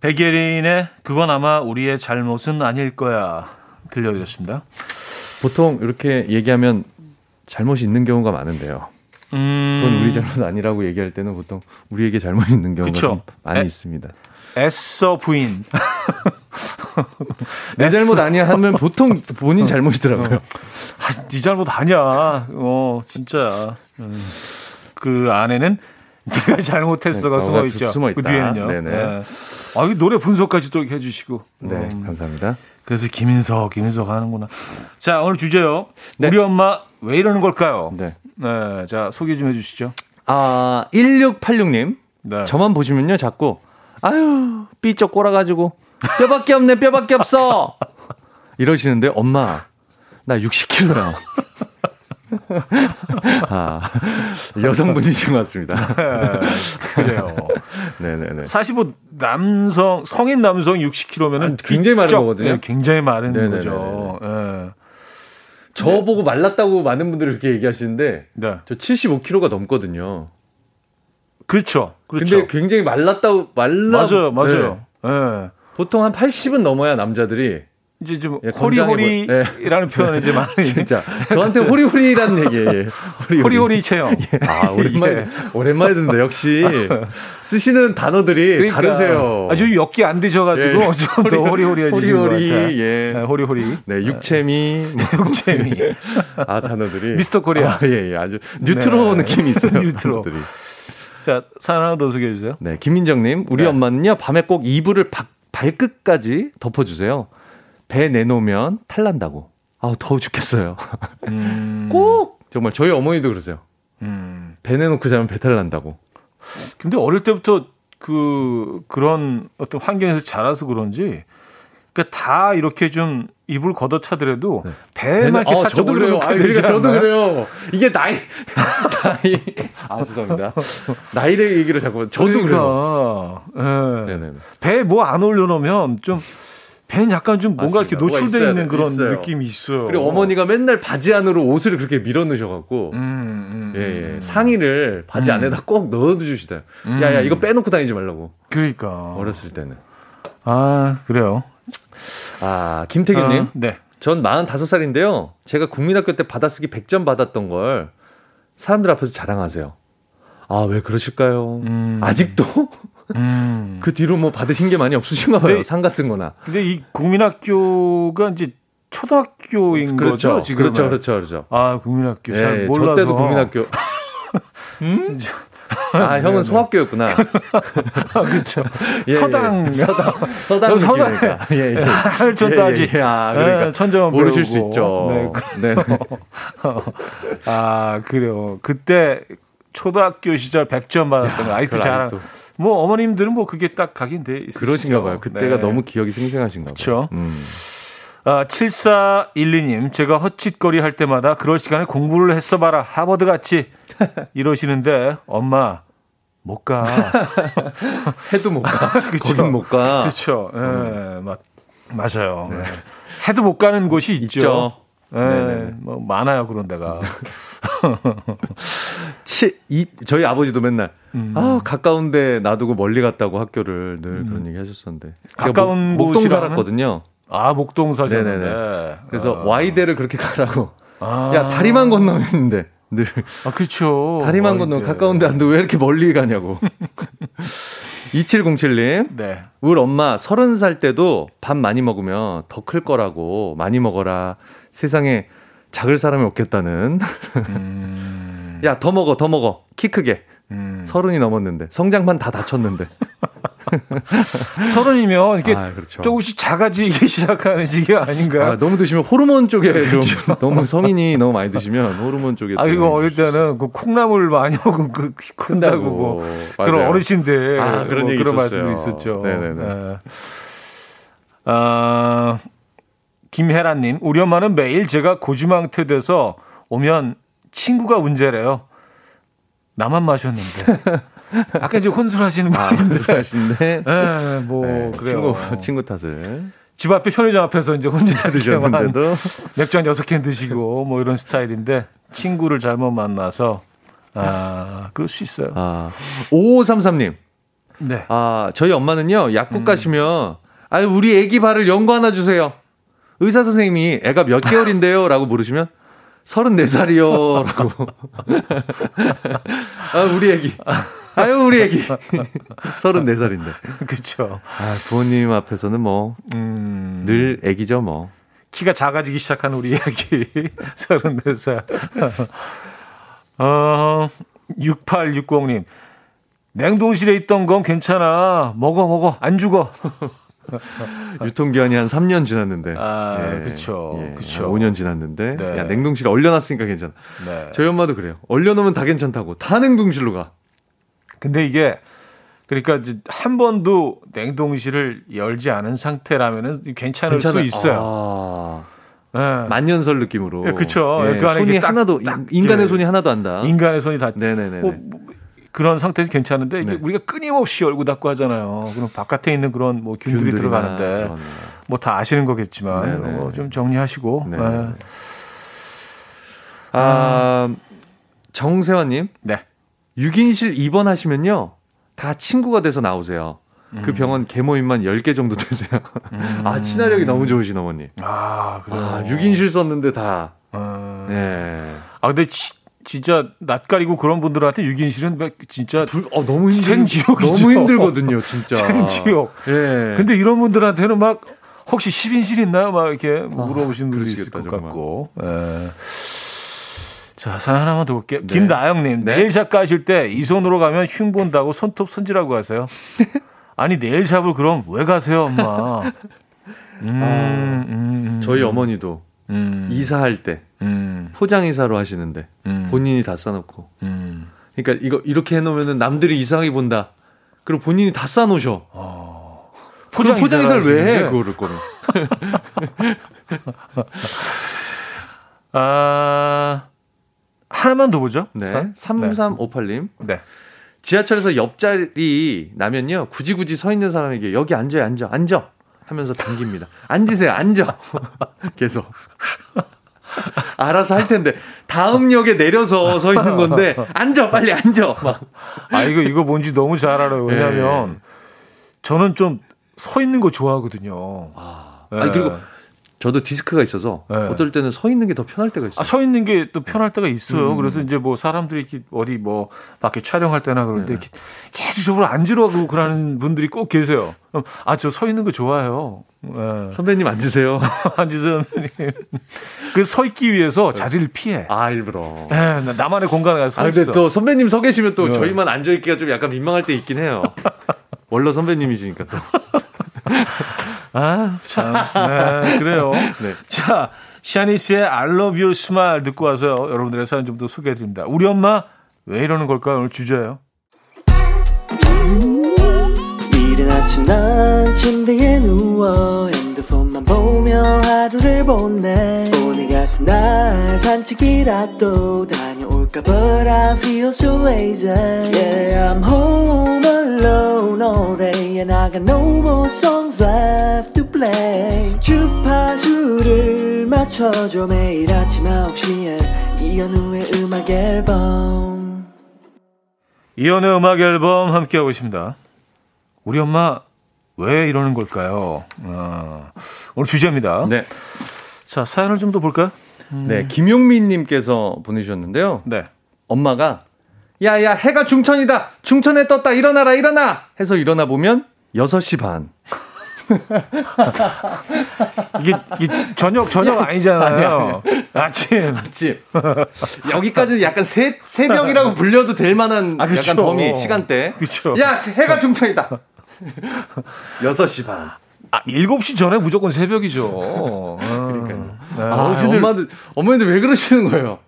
백예린의 그건 아마 우리의 잘못은 아닐 거야 들려드렸습니다. 보통 이렇게 얘기하면 잘못이 있는 경우가 많은데요. 음... 그건 우리 잘못 아니라고 얘기할 때는 보통 우리에게 잘못이 있는 경우가 많이 에, 있습니다. 애써 부인. *laughs* 내 잘못 아니야 하면 보통 본인 잘못이더라고요. 어. 아, 네 잘못 아니야. 어, 진짜. 음. 그 안에는 네가 잘못했어가 네, 숨어 있죠. 숨어 있다. 그 뒤에는요. 네네. 네. 아, 이 노래 분석까지 또 해주시고. 네, 음. 감사합니다. 그래서 김인석, 김인석 하는구나. 자, 오늘 주제요. 네. 우리 엄마 왜 이러는 걸까요? 네. 네. 자, 소개 좀 해주시죠. 아, 1686님. 네. 저만 보시면요, 자꾸 아유, 삐쩍 꼬라가지고, 뼈밖에 없네, 뼈밖에 없어! *laughs* 이러시는데, 엄마, 나 60kg야. *laughs* 아, 여성분이신 것 같습니다. 그래요. *laughs* 네네네. 사실 뭐 남성 성인 남성 60kg면은 아, 굉장히 마른 거거든요. 네, 굉장히 마른 네네네네. 거죠. 네. 저 보고 말랐다고 많은 분들이 그렇게 얘기하시는데 네. 저 75kg가 넘거든요. 그렇죠. 그렇죠. 근데 굉장히 말랐다고 말라 맞아요, 맞아요. 네. 네. 보통 한 80은 넘어야 남자들이 이제 좀 예, 호리호리라는 네. 표현을 이제 많이 *laughs* 진짜 *laughs* 저한테 호리호리라는 얘기예요. *laughs* 호리호리, 호리호리 체형. 예. 아 오랜만에 예. 오랜만에 듣는데 역시 쓰시는 단어들이 그러니까, 다르세요. 아주 엮기 안 되셔가지고 예. 좀더 호리호리해지신 호리호리, 것 같아요. 예. 네, 호리호리. 네 육체미, 육체미. 아 단어들이 미스터 코리아. 아, 예, 예, 아주 뉴트로 네. 느낌이 있어요. 뉴트로. 단어들이. 자, 사연 하나 더 소개해 주세요. 네, 김민정님, 우리 네. 엄마는요, 밤에 꼭 이불을 바, 발끝까지 덮어주세요. 배 내놓으면 탈난다고. 아우, 더워 죽겠어요. *laughs* 음... 꼭! 정말 저희 어머니도 그러세요. 음... 배 내놓고 자면 배탈 난다고. 근데 어릴 때부터 그, 그런 어떤 환경에서 자라서 그런지, 그러니까 다 이렇게 좀 입을 걷어차더라도 네. 배만 이렇게 어, 살짝 저도 그래요. 아, 그러니까 저도 그래요. 이게 나이 나이 *laughs* 아 죄송합니다. 나이를 얘기를 자꾸 저도 그러니까, 그래요. 네. 배뭐 안 올려놓으면 좀 배는 약간 좀 뭔가 맞습니다. 이렇게 노출돼 있는 그런 있어요. 느낌이 있어요. 그리고 어머니가 맨날 바지 안으로 옷을 그렇게 밀어 넣으셔갖고 음, 음, 예, 예. 음. 상의를 바지 음. 안에다 꼭 넣어주시다. 음. 야 야 이거 빼놓고 다니지 말라고. 그러니까 어렸을 때는. 아 그래요. 아, 김태균님. 어, 네. 전 45살인데요. 제가 국민학교 때 받아쓰기 100점 받았던 걸 사람들 앞에서 자랑하세요. 아, 왜 그러실까요? 음. 아직도? 음. *laughs* 그 뒤로 뭐 받으신 게 많이 없으신가 봐요. 상 같은 거나. 근데 이 국민학교가 이제 초등학교인 그렇죠. 거죠, 지금. 그렇죠, 그렇죠, 그렇죠. 아, 국민학교. 예, 잘 몰라서. 저 때도 국민학교. *laughs* 음? 아, 형은 네, 네. 소학교였구나. *laughs* 그렇죠. 예, 서당. 예. 서당. 서당. 서당. *laughs* 예, 예. 할 전다지. 예, 예. 아, 그러니까. 네, 천정 모르실. 수 있죠. 네. 네. *laughs* 아, 그래요. 그때 초등학교 시절 100점 받았던 거. 아이트 자랑. 뭐 어머님들은 뭐 그게 딱 각인돼 있으시죠. 그러신가 봐요. 그때가 네. 너무 기억이 생생하신가 봐요. 그렇죠. 음. 아, 7412님, 제가 헛짓거리 할 때마다 그럴 시간에 공부를 했어 봐라. 하버드 같이. 이러시는데, 엄마, 못 가. *laughs* 해도 못 가. *laughs* 거긴 못 가. 그렇죠. 예, 음. 맞, 맞아요. 네. 해도 못 가는 곳이 있죠. 있죠. 예, 뭐 많아요 그런 데가. *laughs* 치, 이, 저희 아버지도 맨날 음. 아 가까운데 놔두고 멀리 갔다고 학교를 늘 음. 그런 얘기 하셨었는데. 가까운 목, 목동 살았거든요. 아, 목동 사셨는데. 그래서 아. Y대를 그렇게 가라고. 아. 야, 다리만 건너면 있는데. 늘. 아, 그쵸. 다리만 건너면 가까운데 안 돼. 왜 이렇게 멀리 가냐고. *laughs* 2707님. 네. 우리 엄마 30살 때도 밥 많이 먹으면 더 클 거라고 많이 먹어라. 세상에 작을 사람이 없겠다는. 음... *laughs* 야, 더 먹어, 더 먹어. 키 크게. 음... 서른이 넘었는데. 성장만 다 다쳤는데. *laughs* *laughs* 서른이면 이게 아, 그렇죠. 조금씩 작아지기 *laughs* 시작하는 시기 아닌가요? 아, 너무 드시면 호르몬 쪽에 그렇죠. 좀 너무 성인이 너무 많이 드시면 호르몬 쪽에. 아 이거 어릴 때는 그 콩나물 많이 먹으면 그 큰다고 뭐 그런 어르신들 아, 그런 뭐 그런 말씀도 있었죠. 네네네. 네. 아 김혜란님 우리 엄마는 매일 제가 고주망태 돼서 오면 친구가 문제래요. 나만 마셨는데. 아까 이제 혼술하시는 분. 아, 혼술하시는데. *laughs* 네, 뭐, 네, 그래요. 친구, 친구 탓을. 집 앞에 편의점 앞에서 이제 혼자 드셨는데도 맥주 한 여섯 캔 드시고 뭐 이런 스타일인데 친구를 잘못 만나서 아, 그럴 수 있어요. 아, 5533님. 네. 아, 저희 엄마는요, 약국 음. 가시면, 아, 우리 애기 발을 연고 하나 주세요. 의사 선생님이 애가 몇 개월인데요? *laughs* 라고 물으시면, 34살이요. 라고. *laughs* 아, 우리 애기. 아유, 우리 애기. *laughs* 34살인데. *laughs* 그쵸. 아, 부모님 앞에서는 뭐, 음... 늘 애기죠, 뭐. 키가 작아지기 시작한 우리 애기. *laughs* 34살. 어, 6860님. 냉동실에 있던 건 괜찮아. 먹어, 먹어. 안 죽어. 유통기한이 한 3년 지났는데. 아, 예, 그쵸. 예, 그쵸. 5년 지났는데. 네. 야, 냉동실에 얼려놨으니까 괜찮아. 네. 저희 엄마도 그래요. 얼려놓으면 다 괜찮다고. 다 냉동실로 가. 근데 이게, 그러니까 이제 한 번도 냉동실을 열지 않은 상태라면은 괜찮을 괜찮아. 수 있어요. 아. 네. 만년설 느낌으로. 예, 그렇죠. 예, 그 안에 손이 딱, 하나도 딱, 인간의 예. 손이 하나도 안 다. 인간의 손이 다. 네네네. 뭐, 뭐, 그런 상태에서 괜찮은데 이게 네. 우리가 끊임없이 열고 닫고 하잖아요. 그럼 바깥에 있는 그런 뭐 균들이 들어가는데 뭐 다 아시는 거겠지만 뭐 좀 정리하시고. 네. 네. 아 정세환님. 네. 6인실 입원하시면요 다 친구가 돼서 나오세요. 그 음. 그 병원 개모임만 10개 정도 되세요. *laughs* 음. 아, 친화력이 너무 좋으신 어머니. 아, 그래요. 아, 6인실 썼는데 다. 아. 네. 아, 근데 치, 진짜 낯가리고 그런 분들한테 6인실은 진짜 불, 어, 너무 힘들, 생지옥이죠. 너무 힘들거든요, 진짜. *laughs* 생지옥. 예. 근데 이런 분들한테는 막 혹시 10인실 있나요? 막 이렇게 물어보시는 아, 분도 있을 것 정말. 같고. 예. 자, 사연 하나만 더 볼게요. 네. 김나영님, 네. 네일샵 가실 때 이 손으로 가면 흉 본다고 손톱 손질하고 가세요. *laughs* 아니, 네일샵을 그럼 왜 가세요, 엄마? 음, *laughs* 아, 음, 음, 저희 어머니도 음. 이사할 때 음. 포장 이사로 하시는데 음. 본인이 다 싸놓고. 음. 그러니까 이거 이렇게 해놓으면 남들이 이상하게 본다. 그리고 본인이 다 싸놓으셔. 어. 포장 포장 이사를 왜 해? 그거를 거를. *laughs* 아 하나만 더 보죠. 네. 3358님. 네. 지하철에서 옆자리 나면요. 굳이 굳이 서 있는 사람에게 여기 앉아요, 앉아, 앉아. 하면서 당깁니다. 앉으세요, 앉아. *laughs* 계속. 알아서 할 텐데 다음 역에 내려서 서 있는 건데 앉아 빨리 앉아 막. 아 이거 이거 뭔지 너무 잘 알아요. 왜냐하면 네. 저는 좀 서 있는 거 좋아하거든요. 아, 네. 아니 그리고 저도 디스크가 있어서 네. 어떨 때는 서 있는 게 더 편할 때가 있어요. 아, 서 있는 게 또 편할 때가 있어요. 음. 그래서 이제 뭐 사람들이 어디 뭐 밖에 촬영할 때나 그럴 때 네. 계속적으로 앉으라고 그러는 분들이 꼭 계세요. 아, 저 서 있는 거 좋아해요. 네. 선배님 앉으세요. *laughs* 앉으세요, 선배님. 그 서 있기 위해서 자리를 피해. 아, 일부러. 네, 나만의 공간에 가서 서 아, 근데 또 선배님 서 계시면 또 네. 저희만 앉아 있기가 좀 약간 민망할 때 있긴 해요. *laughs* 원로 선배님이시니까 또. *laughs* 아, 참. 네, 그래요. 네. 자, 샤니스의 I love your smile 듣고 와서요. 여러분들의 사연 좀 더 소개해 드립니다. 우리 엄마 왜 이러는 걸까요? 오늘 주제예요. 이른 아침 난 침대에 누워 핸드폰만 보며 하루를 보내 오늘 같은 날 산책이라도 다녀올까 But I feel so lazy Yeah I'm home alone all day And I got no more songs left to play 주파수를 맞춰줘 매일 아침 9시에 이현우의 음악 앨범 이현우의 음악 앨범 함께하고 있습니다 우리 엄마 왜 이러는 걸까요? 어, 오늘 주제입니다. 네. 자, 사연을 좀 더 볼까요? 음. 네, 김용민 님께서 보내주셨는데요. 네. 엄마가, 야, 야, 해가 중천이다! 중천에 떴다! 일어나라, 일어나! 해서 일어나 보면 6시 반. *laughs* 이게, 이게, 저녁 저녁 아니잖아요. 아니, 아니. 아침 아침 여기까지는 약간 새 새벽이라고 불려도 될 만한 아, 약간 범위 시간대. 그쵸. 야 해가 중천이다. 6시 반. 아, 7시 전에 무조건 새벽이죠. *laughs* 어. 그러니까요. 네, 아, 어르신들, 엄마들, 어머니들 왜 그러시는 거예요?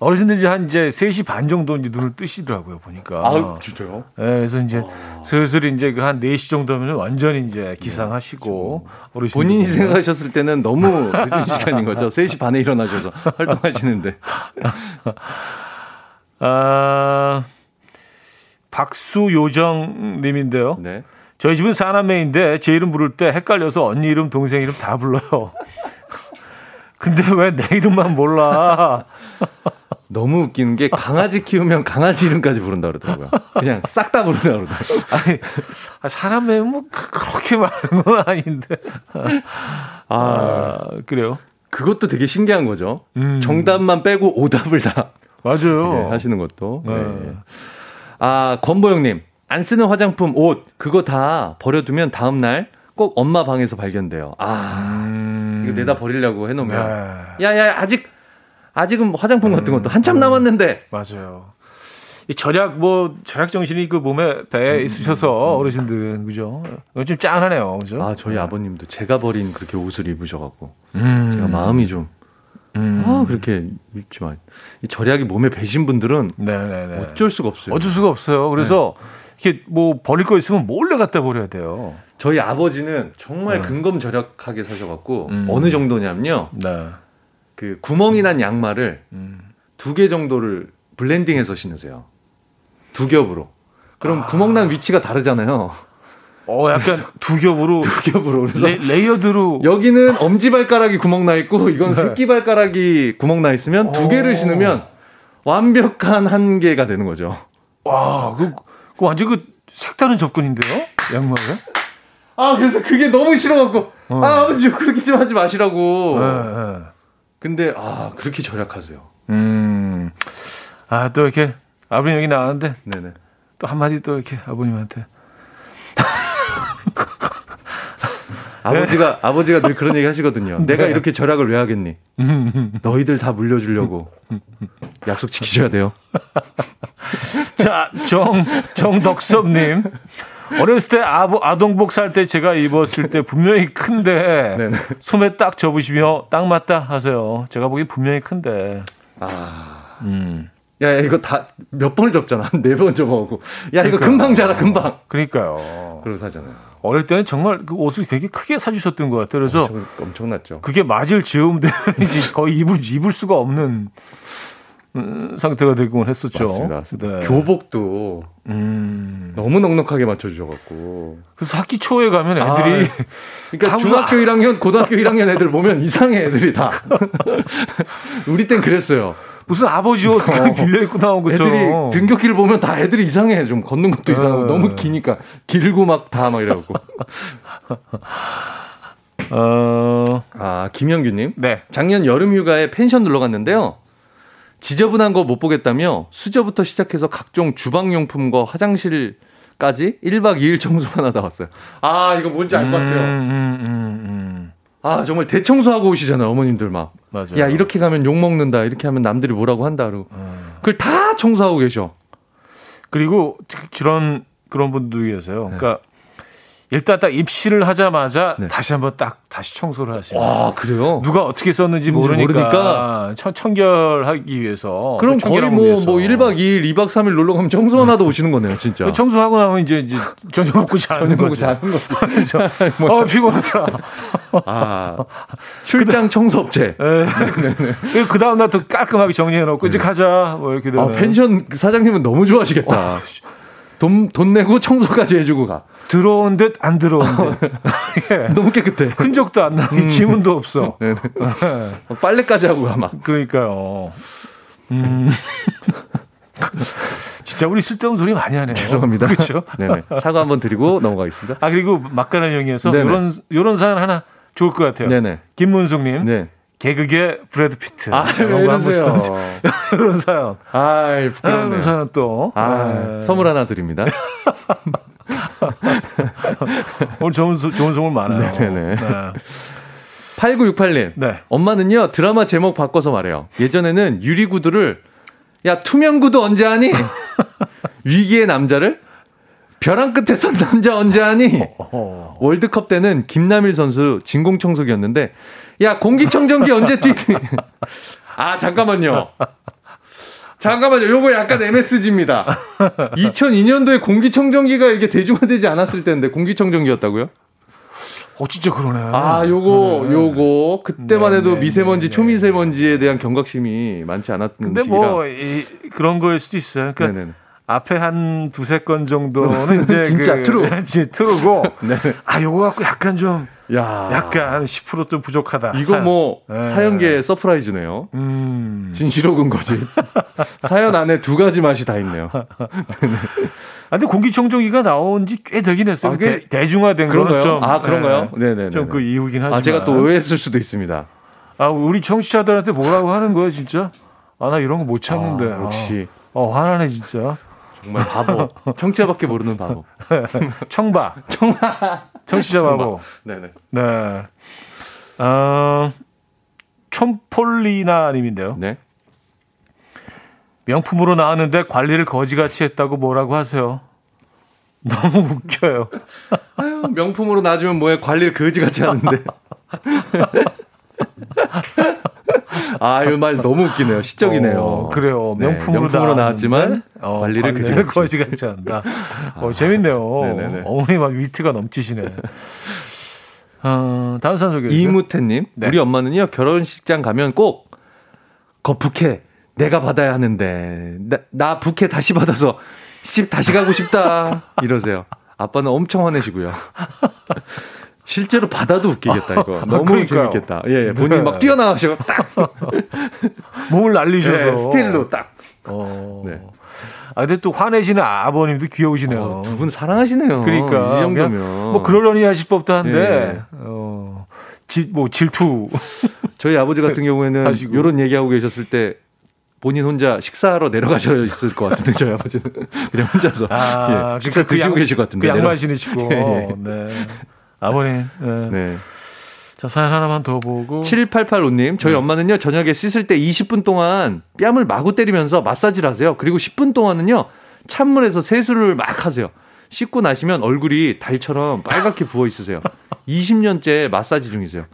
어르신들 이제 한 이제 3시 반 정도 이제 눈을 뜨시더라고요, 보니까. 아, 진짜요? 네, 그래서 이제 아... 슬슬 이제 그한 4시 정도면 완전히 이제 기상하시고 네, 어르신 본인이 생각하셨을 때는 너무 늦은 시간인 거죠. 3시 반에 일어나셔서 *laughs* 활동하시는데. 아, 박수요정 님인데요. 네. 저희 집은 사남매인데 제 이름 부를 때 헷갈려서 언니 이름, 동생 이름 다 불러요. *laughs* 근데 왜 내 이름만 몰라? 너무 웃기는 게 강아지 키우면 강아지 이름까지 부른다 그러더라고요. 그냥 싹 다 부른다 그러더라고요. *laughs* 아니, 사람의 뭐 그, 그렇게 많은 건 아닌데. 아, 아 그래요? 그것도 되게 신기한 거죠. 음. 정답만 빼고 오답을 다 맞아요. 네, 하시는 것도. 네. 네. 아, 권보영님. 안 쓰는 화장품, 옷, 그거 다 버려두면 다음날 꼭 엄마 방에서 발견돼요. 아, 음. 이거 내다 버리려고 해놓으면. 네. 야, 야, 아직, 아직은 뭐 화장품 같은 것도 한참 음. 남았는데. 맞아요. 이 절약, 뭐, 절약 정신이 그 몸에 배에 음. 있으셔서 음. 어르신들은, 그죠? 이거 좀 짠하네요. 그죠? 아, 저희 네. 아버님도 제가 버린 그렇게 옷을 입으셔갖고. 음. 제가 마음이 좀. 음. 아, 그렇게 입지 마. 이 절약이 몸에 배신 분들은 네네네. 어쩔 수가 없어요. 어쩔 수가 없어요. 그래서 네. 이렇게 뭐 버릴 거 있으면 몰래 갖다 버려야 돼요. 저희 아버지는 정말 네. 근검 절약하게 사셔갖고 음. 어느 정도냐면요. 네. 그 구멍이 난 양말을 음. 두개 정도를 블렌딩해서 신으세요. 두 겹으로. 그럼 아. 구멍 난 위치가 다르잖아요. 어, 약간 *laughs* 두 겹으로. 두 겹으로. 그래서 레, 이어드로 여기는 엄지발가락이 구멍 나 있고, 이건 네. 새끼발가락이 구멍 나 있으면 두 개를 신으면 완벽한 한 개가 되는 거죠. 와, 그, 그 완전 그 색다른 접근인데요? 양말에? 아, 그래서 그게 너무 싫어갖고, 어. 아, 아버지, 그렇게 좀 하지 마시라고. 네, 네. 근데, 아, 그렇게 절약하세요. 음. 아, 또 이렇게, 아버님 여기 나왔는데, 네네. 또 한마디 또 이렇게 아버님한테. *laughs* 아버지가 네. 아버지가 늘 그런 얘기 하시거든요. 네. 내가 이렇게 절약을 왜 하겠니? *laughs* 너희들 다 물려주려고 약속 지키셔야 돼요. *laughs* 자, 정 정덕섭님. 어렸을 때 아부, 아동복 살 때 제가 입었을 때 분명히 큰데 네네. 소매 딱 접으시며 딱 맞다 하세요. 제가 보기 분명히 큰데. 아, 음. 야, 야 이거 다 몇 번을 접잖아. 네 번 접어오고. 야, 이거 그러니까. 금방 자라, 금방. 그러니까요. 그러고 사잖아요. 어릴 때는 정말 그 옷을 되게 크게 사주셨던 것 같아요. 그래서 엄청, 엄청났죠. 그게 맞을 즈음 되는지 거의 입을 입을 수가 없는 음, 상태가 되곤 했었죠. 맞습니다. 맞습니다. 네. 교복도 음. 너무 넉넉하게 맞춰주셔갖고. 그래서 학기 초에 가면 애들이. 아, 그러니까 중학교 1학년, 고등학교 1학년 애들 보면 이상해 애들이 다. *laughs* 우리 땐 그랬어요. 무슨 아버지 옷 어. 빌려 입고 나온 것처럼. 애들이 등교길 보면 다 애들이 이상해. 좀 걷는 것도 네. 이상하고 너무 기니까 길고 막다막 이래갖고. *laughs* 어. 아, 김영규님. 네. 작년 여름 휴가에 펜션 놀러 갔는데요. 지저분한 거 못 보겠다며 수저부터 시작해서 각종 주방용품과 화장실까지 1박 2일 청소만 하다 왔어요. 아, 이거 뭔지 알 것 같아요. 음, 음, 음, 음. 아, 정말 대청소하고 오시잖아요, 어머님들 막. 맞아요. 야, 이렇게 가면 욕 먹는다. 이렇게 하면 남들이 뭐라고 한다. 그러고. 음. 그걸 다 청소하고 계셔. 그리고 그런, 그런 분도 계세요. 네. 그러니까 일단 딱 입시를 하자마자 네. 다시 한번 딱 다시 청소를 하시요 아, 그래요? 누가 어떻게 썼는지 모르니까, 모르니까. 청, 청결하기 위해서. 그럼 거의 뭐, 위해서. 뭐 1박 2일, 2박 3일 놀러 가면 청소 하나도 오시는 거네요, 진짜. *laughs* 청소하고 나면 이제, 이제 저녁 먹고 자는 거죠. 자는 거죠. *laughs* *laughs* 뭐. 아, 피곤하다. 아, 출장 청소업체. 네. 네. 그 다음 날 또 깔끔하게 정리해놓고 이제 네. 가자. 뭐 이렇게 되면. 아, 펜션 사장님은 너무 좋아하시겠다. 돈, 돈 내고 청소까지 해주고 가. 들어온 듯 안 들어온 듯. *laughs* 예. *laughs* 너무 깨끗해. 흔적도 안 나고 음. 지문도 없어. *laughs* 네 빨래까지 하고 가, 막. 그러니까요. 음. 진짜 우리 쓸데없는 소리 많이 하네요. 죄송합니다. 그렇죠? 네네. 사과 한번 드리고 넘어가겠습니다. 아 그리고 막간을 형이어서 이런 이런 사연 하나 좋을 것 같아요. 네네. 김문숙님. 네. 개그계 브래드 피트. 아, 왜 이러세요? *laughs* 이런 사연. 아, 부끄럽네요. 이런 사연 또. 아, 네. 선물 하나 드립니다. *laughs* 오늘 좋은, 좋은 선물 많아요. 네네. 네. 8968님. 네. 엄마는요, 드라마 제목 바꿔서 말해요. 예전에는 유리구두를, 야, 투명구두 언제 하니? *laughs* 위기의 남자를 벼랑 끝에 선 *laughs* 남자 언제 하니? *laughs* 월드컵 때는 김남일 선수 진공청소기였는데, 야, 공기청정기 언제 뛰니? *laughs* 아, 잠깐만요. 잠깐만요. 요거 약간 MSG입니다. 2002년도에 공기청정기가 이렇게 대중화되지 않았을 때인데 공기청정기였다고요? 어, 진짜 그러네. 아, 요거, 네. 요거. 그때만 네, 해도 네, 미세먼지, 네, 네, 초미세먼지에 대한 경각심이 많지 않았던 근데 시기라. 뭐, 이, 그런 거일 수도 있어요. 그러니까 네네. 앞에 한 두세 건 정도는 이제 *laughs* 진짜 그, true. *laughs* true고. *laughs* 네. 아, 요거 갖고 약간 좀 야. 약간 10%좀 부족하다. 이거 사연. 뭐 네. 사연계 surprise네요. 음. 진실 혹은 거짓. 사연 안에 두 가지 맛이 다 있네요. 아, 근데 공기청정기가 나온 지 꽤 되긴 했어요. 아, 대, 대중화된 그런가요? 좀. 아, 그런가요? 네, 네. 좀그 이후긴 하지만. 아, 제가 또 오해했을 수도 있습니다. 아, 우리 청취자들한테 뭐라고 하는 거예요, 진짜? 아, 나 이런 거 못 참는데. 아, 역시. 아, 어, 화나네, 진짜. 정말 바보. *laughs* 청취자밖에 모르는 바보. *laughs* 청바. 청바. 청취자 바보. 네네. 네. 어, 촌폴리나 님인데요. 네. 명품으로 나왔는데 관리를 거지같이 했다고 뭐라고 하세요? *laughs* 너무 웃겨요. 아유, 명품으로 나주면 뭐해 관리를 거지같이 하는데. 아, 이 말 너무 웃기네요. 시적이네요. 어, 그래요. 명품으로, 네, 명품으로 나왔지만 어, 관리를 그지같이. 거지같이 한다. 어, 재밌네요. 네네네. 어머니 막 위트가 넘치시네. 어, 다음 사연 소개해 주세요. 이무태님, 네. 우리 엄마는요 결혼식장 가면 꼭 거북해 내가 받아야 하는데 나, 나 부케 다시 받아서 씨 다시 가고 싶다 이러세요. 아빠는 엄청 화내시고요. 실제로 받아도 웃기겠다 이거. 너무 그러니까요. 재밌겠다. 예, 예. 본인이 네. 막 뛰어나가시고 딱 *laughs* 몸을 날리셔서 네, 스틸로 딱. 어. 네. 아, 근데 또 화내시는 아버님도 귀여우시네요. 어, 두분 사랑하시네요. 그러니까 이 정도면 뭐 그러려니 하실 법도 한데 예. 어, 지, 뭐 질투. *laughs* 저희 아버지 같은 경우에는 이런 얘기하고 계셨을 때 본인 혼자 식사하러 내려가셔 있을 것 같은데 저희 아버지는 *laughs* 그냥 혼자서 아, 예, 식사 그 드시고 양, 계실 것 같은데 그 양말 신으시고 예, 예. 네. 아버님 네. 네. 자 사연 하나만 더 보고 7885님 저희 네. 엄마는요 저녁에 씻을 때 20분 동안 뺨을 마구 때리면서 마사지를 하세요 그리고 10분 동안은요 찬물에서 세수를 막 하세요 씻고 나시면 얼굴이 달처럼 빨갛게 부어 있으세요 *laughs* 20년째 마사지 중이세요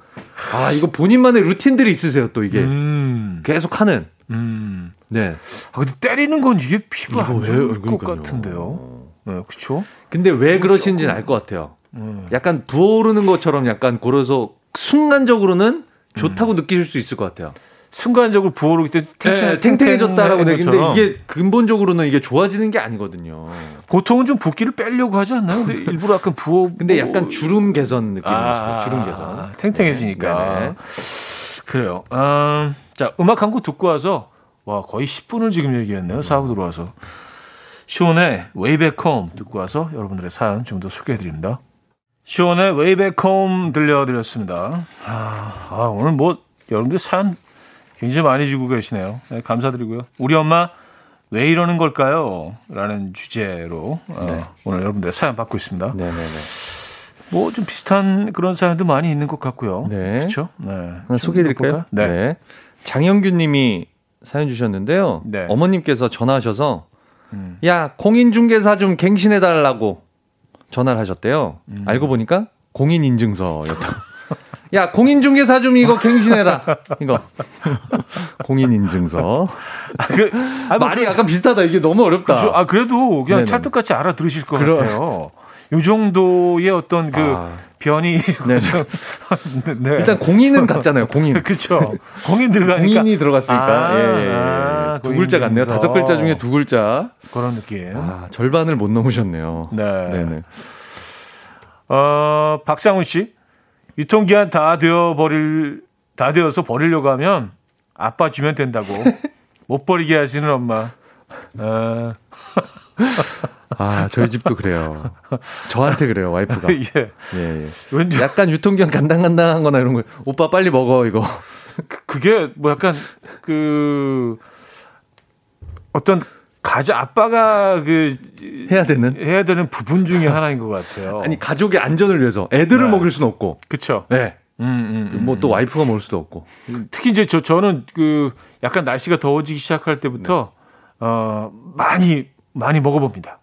아 이거 본인만의 루틴들이 있으세요 또 이게 음. 계속 하는 음. 네. 아, 근데 때리는 건 이게 피부가 안 좋을 것 같은데요. 네, 그렇죠. 근데 왜 그러신지는 알 것 같아요. 음. 약간 부어오르는 것처럼 약간 고려서 순간적으로는 좋다고 음. 느끼실 수 있을 것 같아요. 순간적으로 부어오르기 때문에 네, 탱탱해졌다라고 느끼는데 이게 근본적으로는 이게 좋아지는 게 아니거든요. 보통은 좀 붓기를 빼려고 하지 않나요? 근데 일부러 약간 부어. *laughs* 근데 약간 주름 개선 느낌이 아. 주름 개선. 아, 탱탱해지니까. 네, 네. 그래요. 음, 자, 음악 한 곡 듣고 와서, 와, 거의 10분을 지금 얘기했네요. 사고 들어와서. 시원의 Back Home 듣고 와서 여러분들의 사연 좀 더 소개해 드립니다. 시원의 Back Home 들려드렸습니다. 아, 아, 오늘 뭐, 여러분들 사연 굉장히 많이 주고 계시네요. 네, 감사드리고요. 우리 엄마 왜 이러는 걸까요? 라는 주제로 어, 네. 오늘 여러분들의 사연 받고 있습니다. 네네네. 뭐 좀 비슷한 그런 사연도 많이 있는 것 같고요. 네. 그렇죠? 네. 소개해드릴까요? 네. 네. 장영규님이 사연 주셨는데요. 네. 어머님께서 전화하셔서 음. 야 공인중개사 좀 갱신해달라고 전화를 하셨대요. 음. 알고 보니까 공인인증서였다. *laughs* 야 공인중개사 좀 이거 갱신해라. 이거 *laughs* 공인인증서. 아, 그, 아, 뭐 말이 그, 약간 비슷하다. 이게 너무 어렵다. 그렇죠. 아 그래도 그냥 네네. 찰떡같이 알아들으실 것 그러... 같아요. *laughs* 요 정도의 어떤 그 아. 변이 네. 네. *laughs* *laughs* 일단 공인은 같잖아요. 공인. 그렇죠. 공인 들어가니까 공인이 들어갔으니까 아, 예, 예. 예. 아, 두 글자 같네요. 다섯 글자 중에 두 글자. 그런 느낌. 아, 절반을 못 넘으셨네요. 네. 네네. 어, 박상훈 씨. 유통기한 다 되어 버릴 다 되어서 버리려고 하면 아빠 주면 된다고 *laughs* 못 버리게 하시는 엄마. 아. 아, 저희 집도 그래요. 저한테 그래요, 와이프가. *laughs* 예. 예, 예. 약간 유통기한 간당간당한 거나 이런 거. 오빠 빨리 먹어, 이거. 그, 그게 뭐 약간 그 어떤 가자 아빠가 그 해야 되는 해야 되는 부분 중에 하나인 것 같아요. 아니 가족의 안전을 위해서 애들을 네. 먹일 수는 없고. 그렇죠. 네. 음, 음, 음, 뭐또 음. 와이프가 먹을 수도 없고. 특히 이제 저 저는 그 약간 날씨가 더워지기 시작할 때부터 네. 어 많이 많이 먹어봅니다.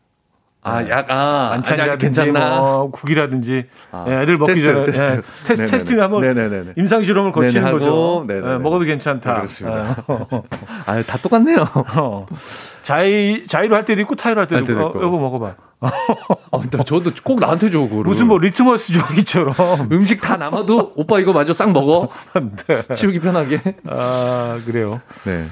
아, 약, 아, 반찬이라든지 괜찮나? 뭐 국이라든지 아, 예, 애들 먹기 테스트, 전에 테스트. 예, 테스, testing 한번 네네네네. 임상 실험을 거치는 거죠. 예, 먹어도 괜찮다. 그렇습니다. *laughs* 아, 다 똑같네요. 어. 자의 자의로 할 때도 있고 타의로 할 때도, 할 때도 있고. 어, 여보 먹어봐. *laughs* 아, 근데 저도 꼭 나한테 줘, 그거 무슨 뭐 리트머스 종이처럼. *laughs* 음식 다 남아도 오빠 이거 마저 싹 먹어. 네. 치우기 편하게. 아, 그래요. 네.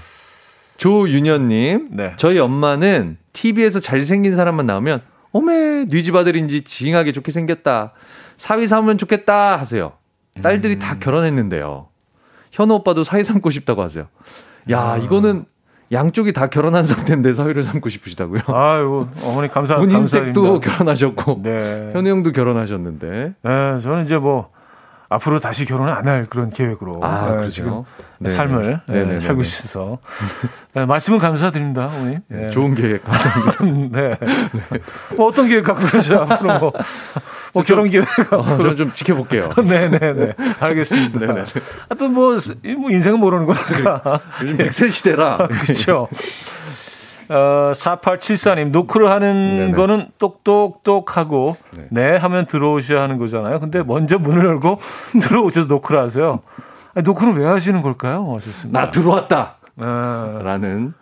조윤현님. 네. 저희 엄마는 TV에서 잘생긴 사람만 나오면, 어메, 뉘집 아들인지 징하게 좋게 생겼다. 사위 삼으면 좋겠다 하세요. 딸들이 음. 다 결혼했는데요. 현우 오빠도 사위 삼고 싶다고 하세요. 야, 아. 이거는 양쪽이 다 결혼한 상태인데 사위를 삼고 싶으시다고요? 아유, 어머니 감사 감사합니다. 댁도 결혼하셨고, 네. 현우 형도 결혼하셨는데. 네, 저는 이제 뭐 앞으로 다시 결혼을 안 할 그런 계획으로 아, 네, 지금 네네. 삶을 네, 살고 있어서 네, 말씀은 감사드립니다, 어머니. 네. 좋은 계획 감사합니다. 네. *laughs* 네. 뭐 어떤 계획 갖고 계세요 앞으로 뭐, 뭐 결혼 계획 어, 저는 좀 지켜볼게요. 네 네 네. *laughs* 알겠습니다. 네네. 하여튼 뭐, 뭐 인생은 모르는 거니까. 요즘 백세 시대라. *laughs* 그렇죠. 어, 4874님, 노크를 하는 네네. 거는 똑똑똑 하고, 네. 네. 하면 들어오셔야 하는 거잖아요. 근데 먼저 문을 열고 *laughs* 들어오셔서 노크를 하세요. 아니, 노크는 왜 하시는 걸까요? 하셨습니다. 나 들어왔다! 네. 라는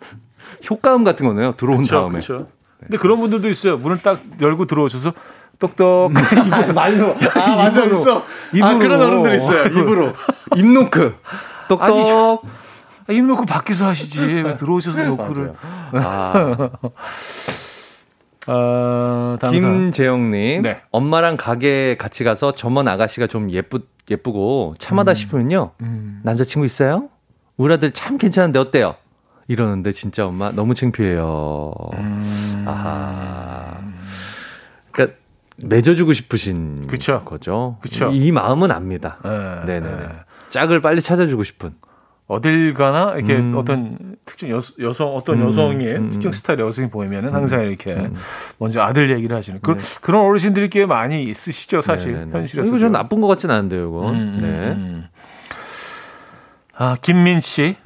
효과음 같은 거네요. 들어온 그쵸, 다음에. 그쵸. 근데 그런 분들도 있어요. 문을 딱 열고 들어오셔서 똑똑. *laughs* *laughs* 말로. 아, 맞아, 있어. 입으로. 아, 그런 어른들 있어요. 입으로. 입노크. 똑똑. 아니, 입 놓고 밖에서 하시지. 왜 들어오셔서 노크를. 아. *laughs* 어, 김재영님. 네. 엄마랑 가게 같이 가서 점원 아가씨가 좀 예쁘, 예쁘고 참하다 음. 싶으면요. 음. 남자친구 있어요? 우리 아들 참 괜찮은데 어때요? 이러는데 진짜 엄마 너무 창피해요. 음. 아. 그러니까 맺어주고 싶으신 그쵸. 거죠. 그쵸. 이, 이 마음은 압니다. 네, 네, 네. 짝을 빨리 찾아주고 싶은. 어딜 가나 이렇게 음. 어떤 특정 여, 여성 어떤 음. 여성의 음. 특정 스타일의 여성이 보이면은 음. 항상 이렇게 음. 먼저 아들 얘기를 하시는 그, 네. 그 런 어르신들이 꽤 많이 있으시죠 사실 네네네. 현실에서 이거 좀 나쁜 것 같지는 않은데요 이거 네. 아 김민 씨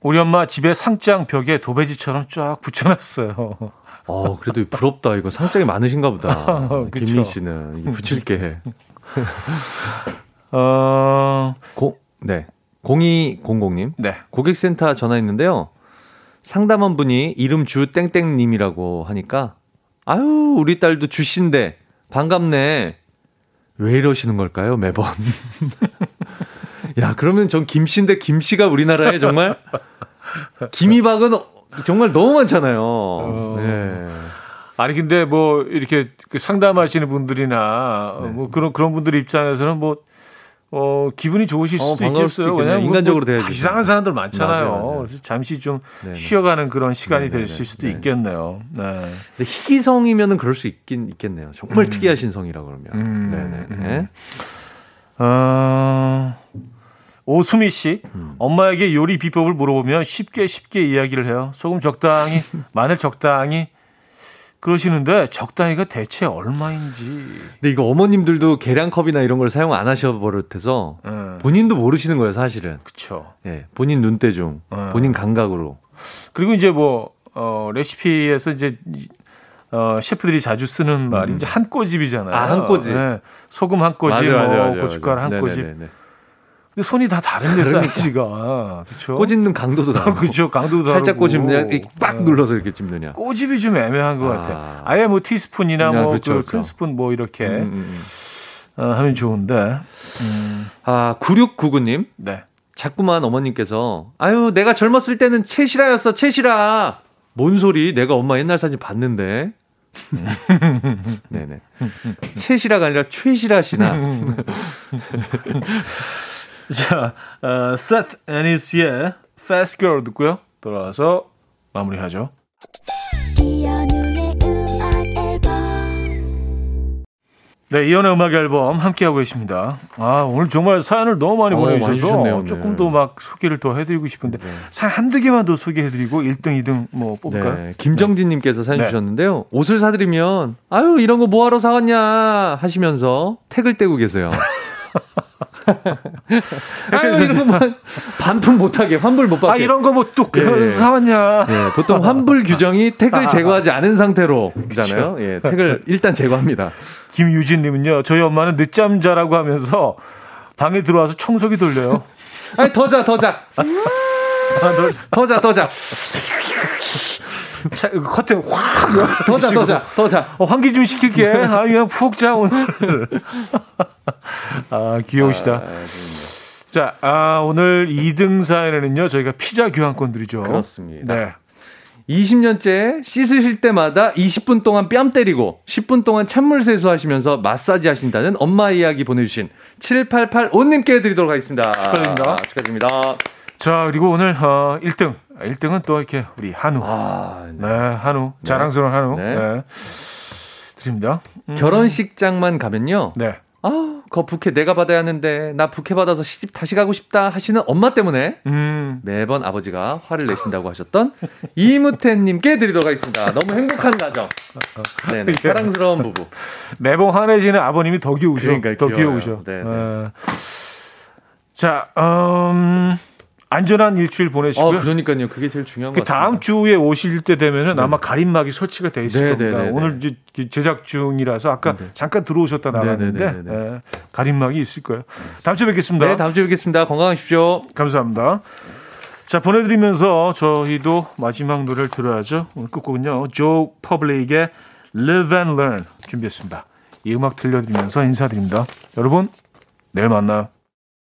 우리 엄마 집에 상장 벽에 도배지처럼 쫙 붙여놨어요. 어 그래도 부럽다 이거 상장이 많으신가 보다 *laughs* 김민 씨는 붙일 게. *laughs* 어. 고, 네. 0200님. 네. 고객센터 전화했는데요. 상담원 분이 이름 주 땡땡님이라고 하니까 아유 우리 딸도 주신데 반갑네. 왜 이러시는 걸까요 매번? *laughs* 야 그러면 전 김씨인데 김씨가 우리나라에 정말 김이박은 정말 너무 많잖아요. 어... 네. 아니 근데 뭐 이렇게 그 상담하시는 분들이나 네. 뭐 그런 그런 분들 입장에서는 뭐 어, 기분이 좋으실 어, 수도 어, 있겠어요. 뭐 인간적으로 뭐, 돼야지. 이상한 사람들 많잖아요. 맞아요, 맞아요. 그래서 잠시 좀 네네. 쉬어가는 그런 시간이 될 수도 있겠네요. 네. 근데 희귀성이면은 그럴 수 있긴 있겠네요. 정말 음. 특이하신 성이라 그러면. 음. 네네. 네. 어, 오수미 씨, 음. 엄마에게 요리 비법을 물어보면 쉽게 쉽게 이야기를 해요. 소금 적당히, *laughs* 마늘 적당히, 그러시는데 적당히가 대체 얼마인지. 근데 이거 어머님들도 계량컵이나 이런 걸 사용 안 하셔 버릇해서 음. 본인도 모르시는 거예요, 사실은. 그렇죠. 예. 본인 눈대중, 음. 본인 감각으로. 그리고 이제 뭐 어, 레시피에서 이제 어, 셰프들이 자주 쓰는 말이 음. 이제 한 꼬집이잖아요. 아, 한 꼬집. 네. 소금 한 꼬집, 맞아, 맞아, 뭐 고춧가루 한 꼬집. 네네네네. 근데 손이 다 다른데 사이즈가 그렇죠. 꼬집는 강도도 다르고 그렇죠. 강도도 다르고 살짝 꼬집느냐 딱 눌러서 이렇게 찝느냐. 꼬집이 좀 애매한 것 아. 같아요. 아예 뭐 티스푼이나 뭐큰 그렇죠, 그렇죠. 스푼 뭐 이렇게 음, 음, 음. 어, 하면 좋은데. 음. 아 9699님. 네. 자꾸만 어머님께서 아유 내가 젊었을 때는 채시라였어 채시라. 뭔 소리? 내가 엄마 옛날 사진 봤는데. *laughs* 네네. 채시라가 아니라 최시라시나. *laughs* 자, 어, Seth and his yeah, Fast Girl 듣고요. 돌아와서 마무리하죠. 네, 이연의 음악 앨범 함께하고 계십니다. 아, 오늘 정말 사연을 너무 많이 어, 보내주셔서 많이 조금 더 막 소개를 더 해드리고 싶은데, 네. 사연 한두 개만 더 소개해드리고 1등, 2등 뭐 뽑을까요? 네, 김정진님께서 사연 네. 주셨는데요. 옷을 사드리면, 아유, 이런 거 뭐하러 사왔냐 하시면서 택을 떼고 계세요. *laughs* 아유, 이런 거만 반품 못하게 환불 못 받게. 아 이런 거뭐뚝 예. 사왔냐? 예, 보통 환불 규정이 택을 제거하지 않은 상태로잖아요. 예, 택을 일단 제거합니다. 김유진님은요, 저희 엄마는 늦잠 자라고 하면서 방에 들어와서 청소기 돌려요. 아니 더 자, 더 자. 더 자, 더 자. 차, 커튼 확. 더 자, 더 자, 더 자. 어, 환기 좀 시킬게. 아, 그냥 푹 자, 오늘. *laughs* 아, 귀여우시다. 아, 자, 아, 오늘 2등 사연에는요, 저희가 피자 교환권 드리죠. 그렇습니다. 네. 20년째 씻으실 때마다 20분 동안 뺨 때리고 10분 동안 찬물 세수하시면서 마사지 하신다는 엄마 이야기 보내주신 7885님께 드리도록 하겠습니다. 축하드립니다. 아, 축하드립니다. 자, 그리고 오늘, 어, 1등. 1등은 또 이렇게 우리 한우. 아, 네, 한우. 자랑스러운 한우. 네. 네. 드립니다. 음. 결혼식장만 가면요. 네. 아, 그 부케 내가 받아야 하는데 나 부케 받아서 시집 다시 가고 싶다 하시는 엄마 때문에 음. 매번 아버지가 화를 내신다고 하셨던 *laughs* 이무태님께 드리도록 하겠습니다. 너무 행복한 가정. 네, 사랑스러운 부부. 매번 화내시는 아버님이 더 귀여우셔. 그러니까요, 더. 귀여우셔. 네, 네. 어. 자, 음, 안전한 일주일 어, 보내시고요. 그러니까요. 그게 제일 중요한 그. 다음 주에 오실 때 되면은 아마 가림막이 설치가 돼 있을 네, 겁니다. 네, 네, 오늘 이제 그 제작 중이라서 아까 네. 잠깐 들어오셨다 나갔는데 네, 네, 네, 네. 예, 가림막이 있을 거예요. 다음 주에 뵙겠습니다. 네, 다음 주에 뵙겠습니다. 건강하십시오. 감사합니다. 자, 보내드리면서 저희도 마지막 노래를 들어야죠. 오늘 끝곡은요. 조 퍼블레이의 Live and Learn 준비했습니다. 이 음악 들려드리면서 인사드립니다. 여러분, 내일 만나요.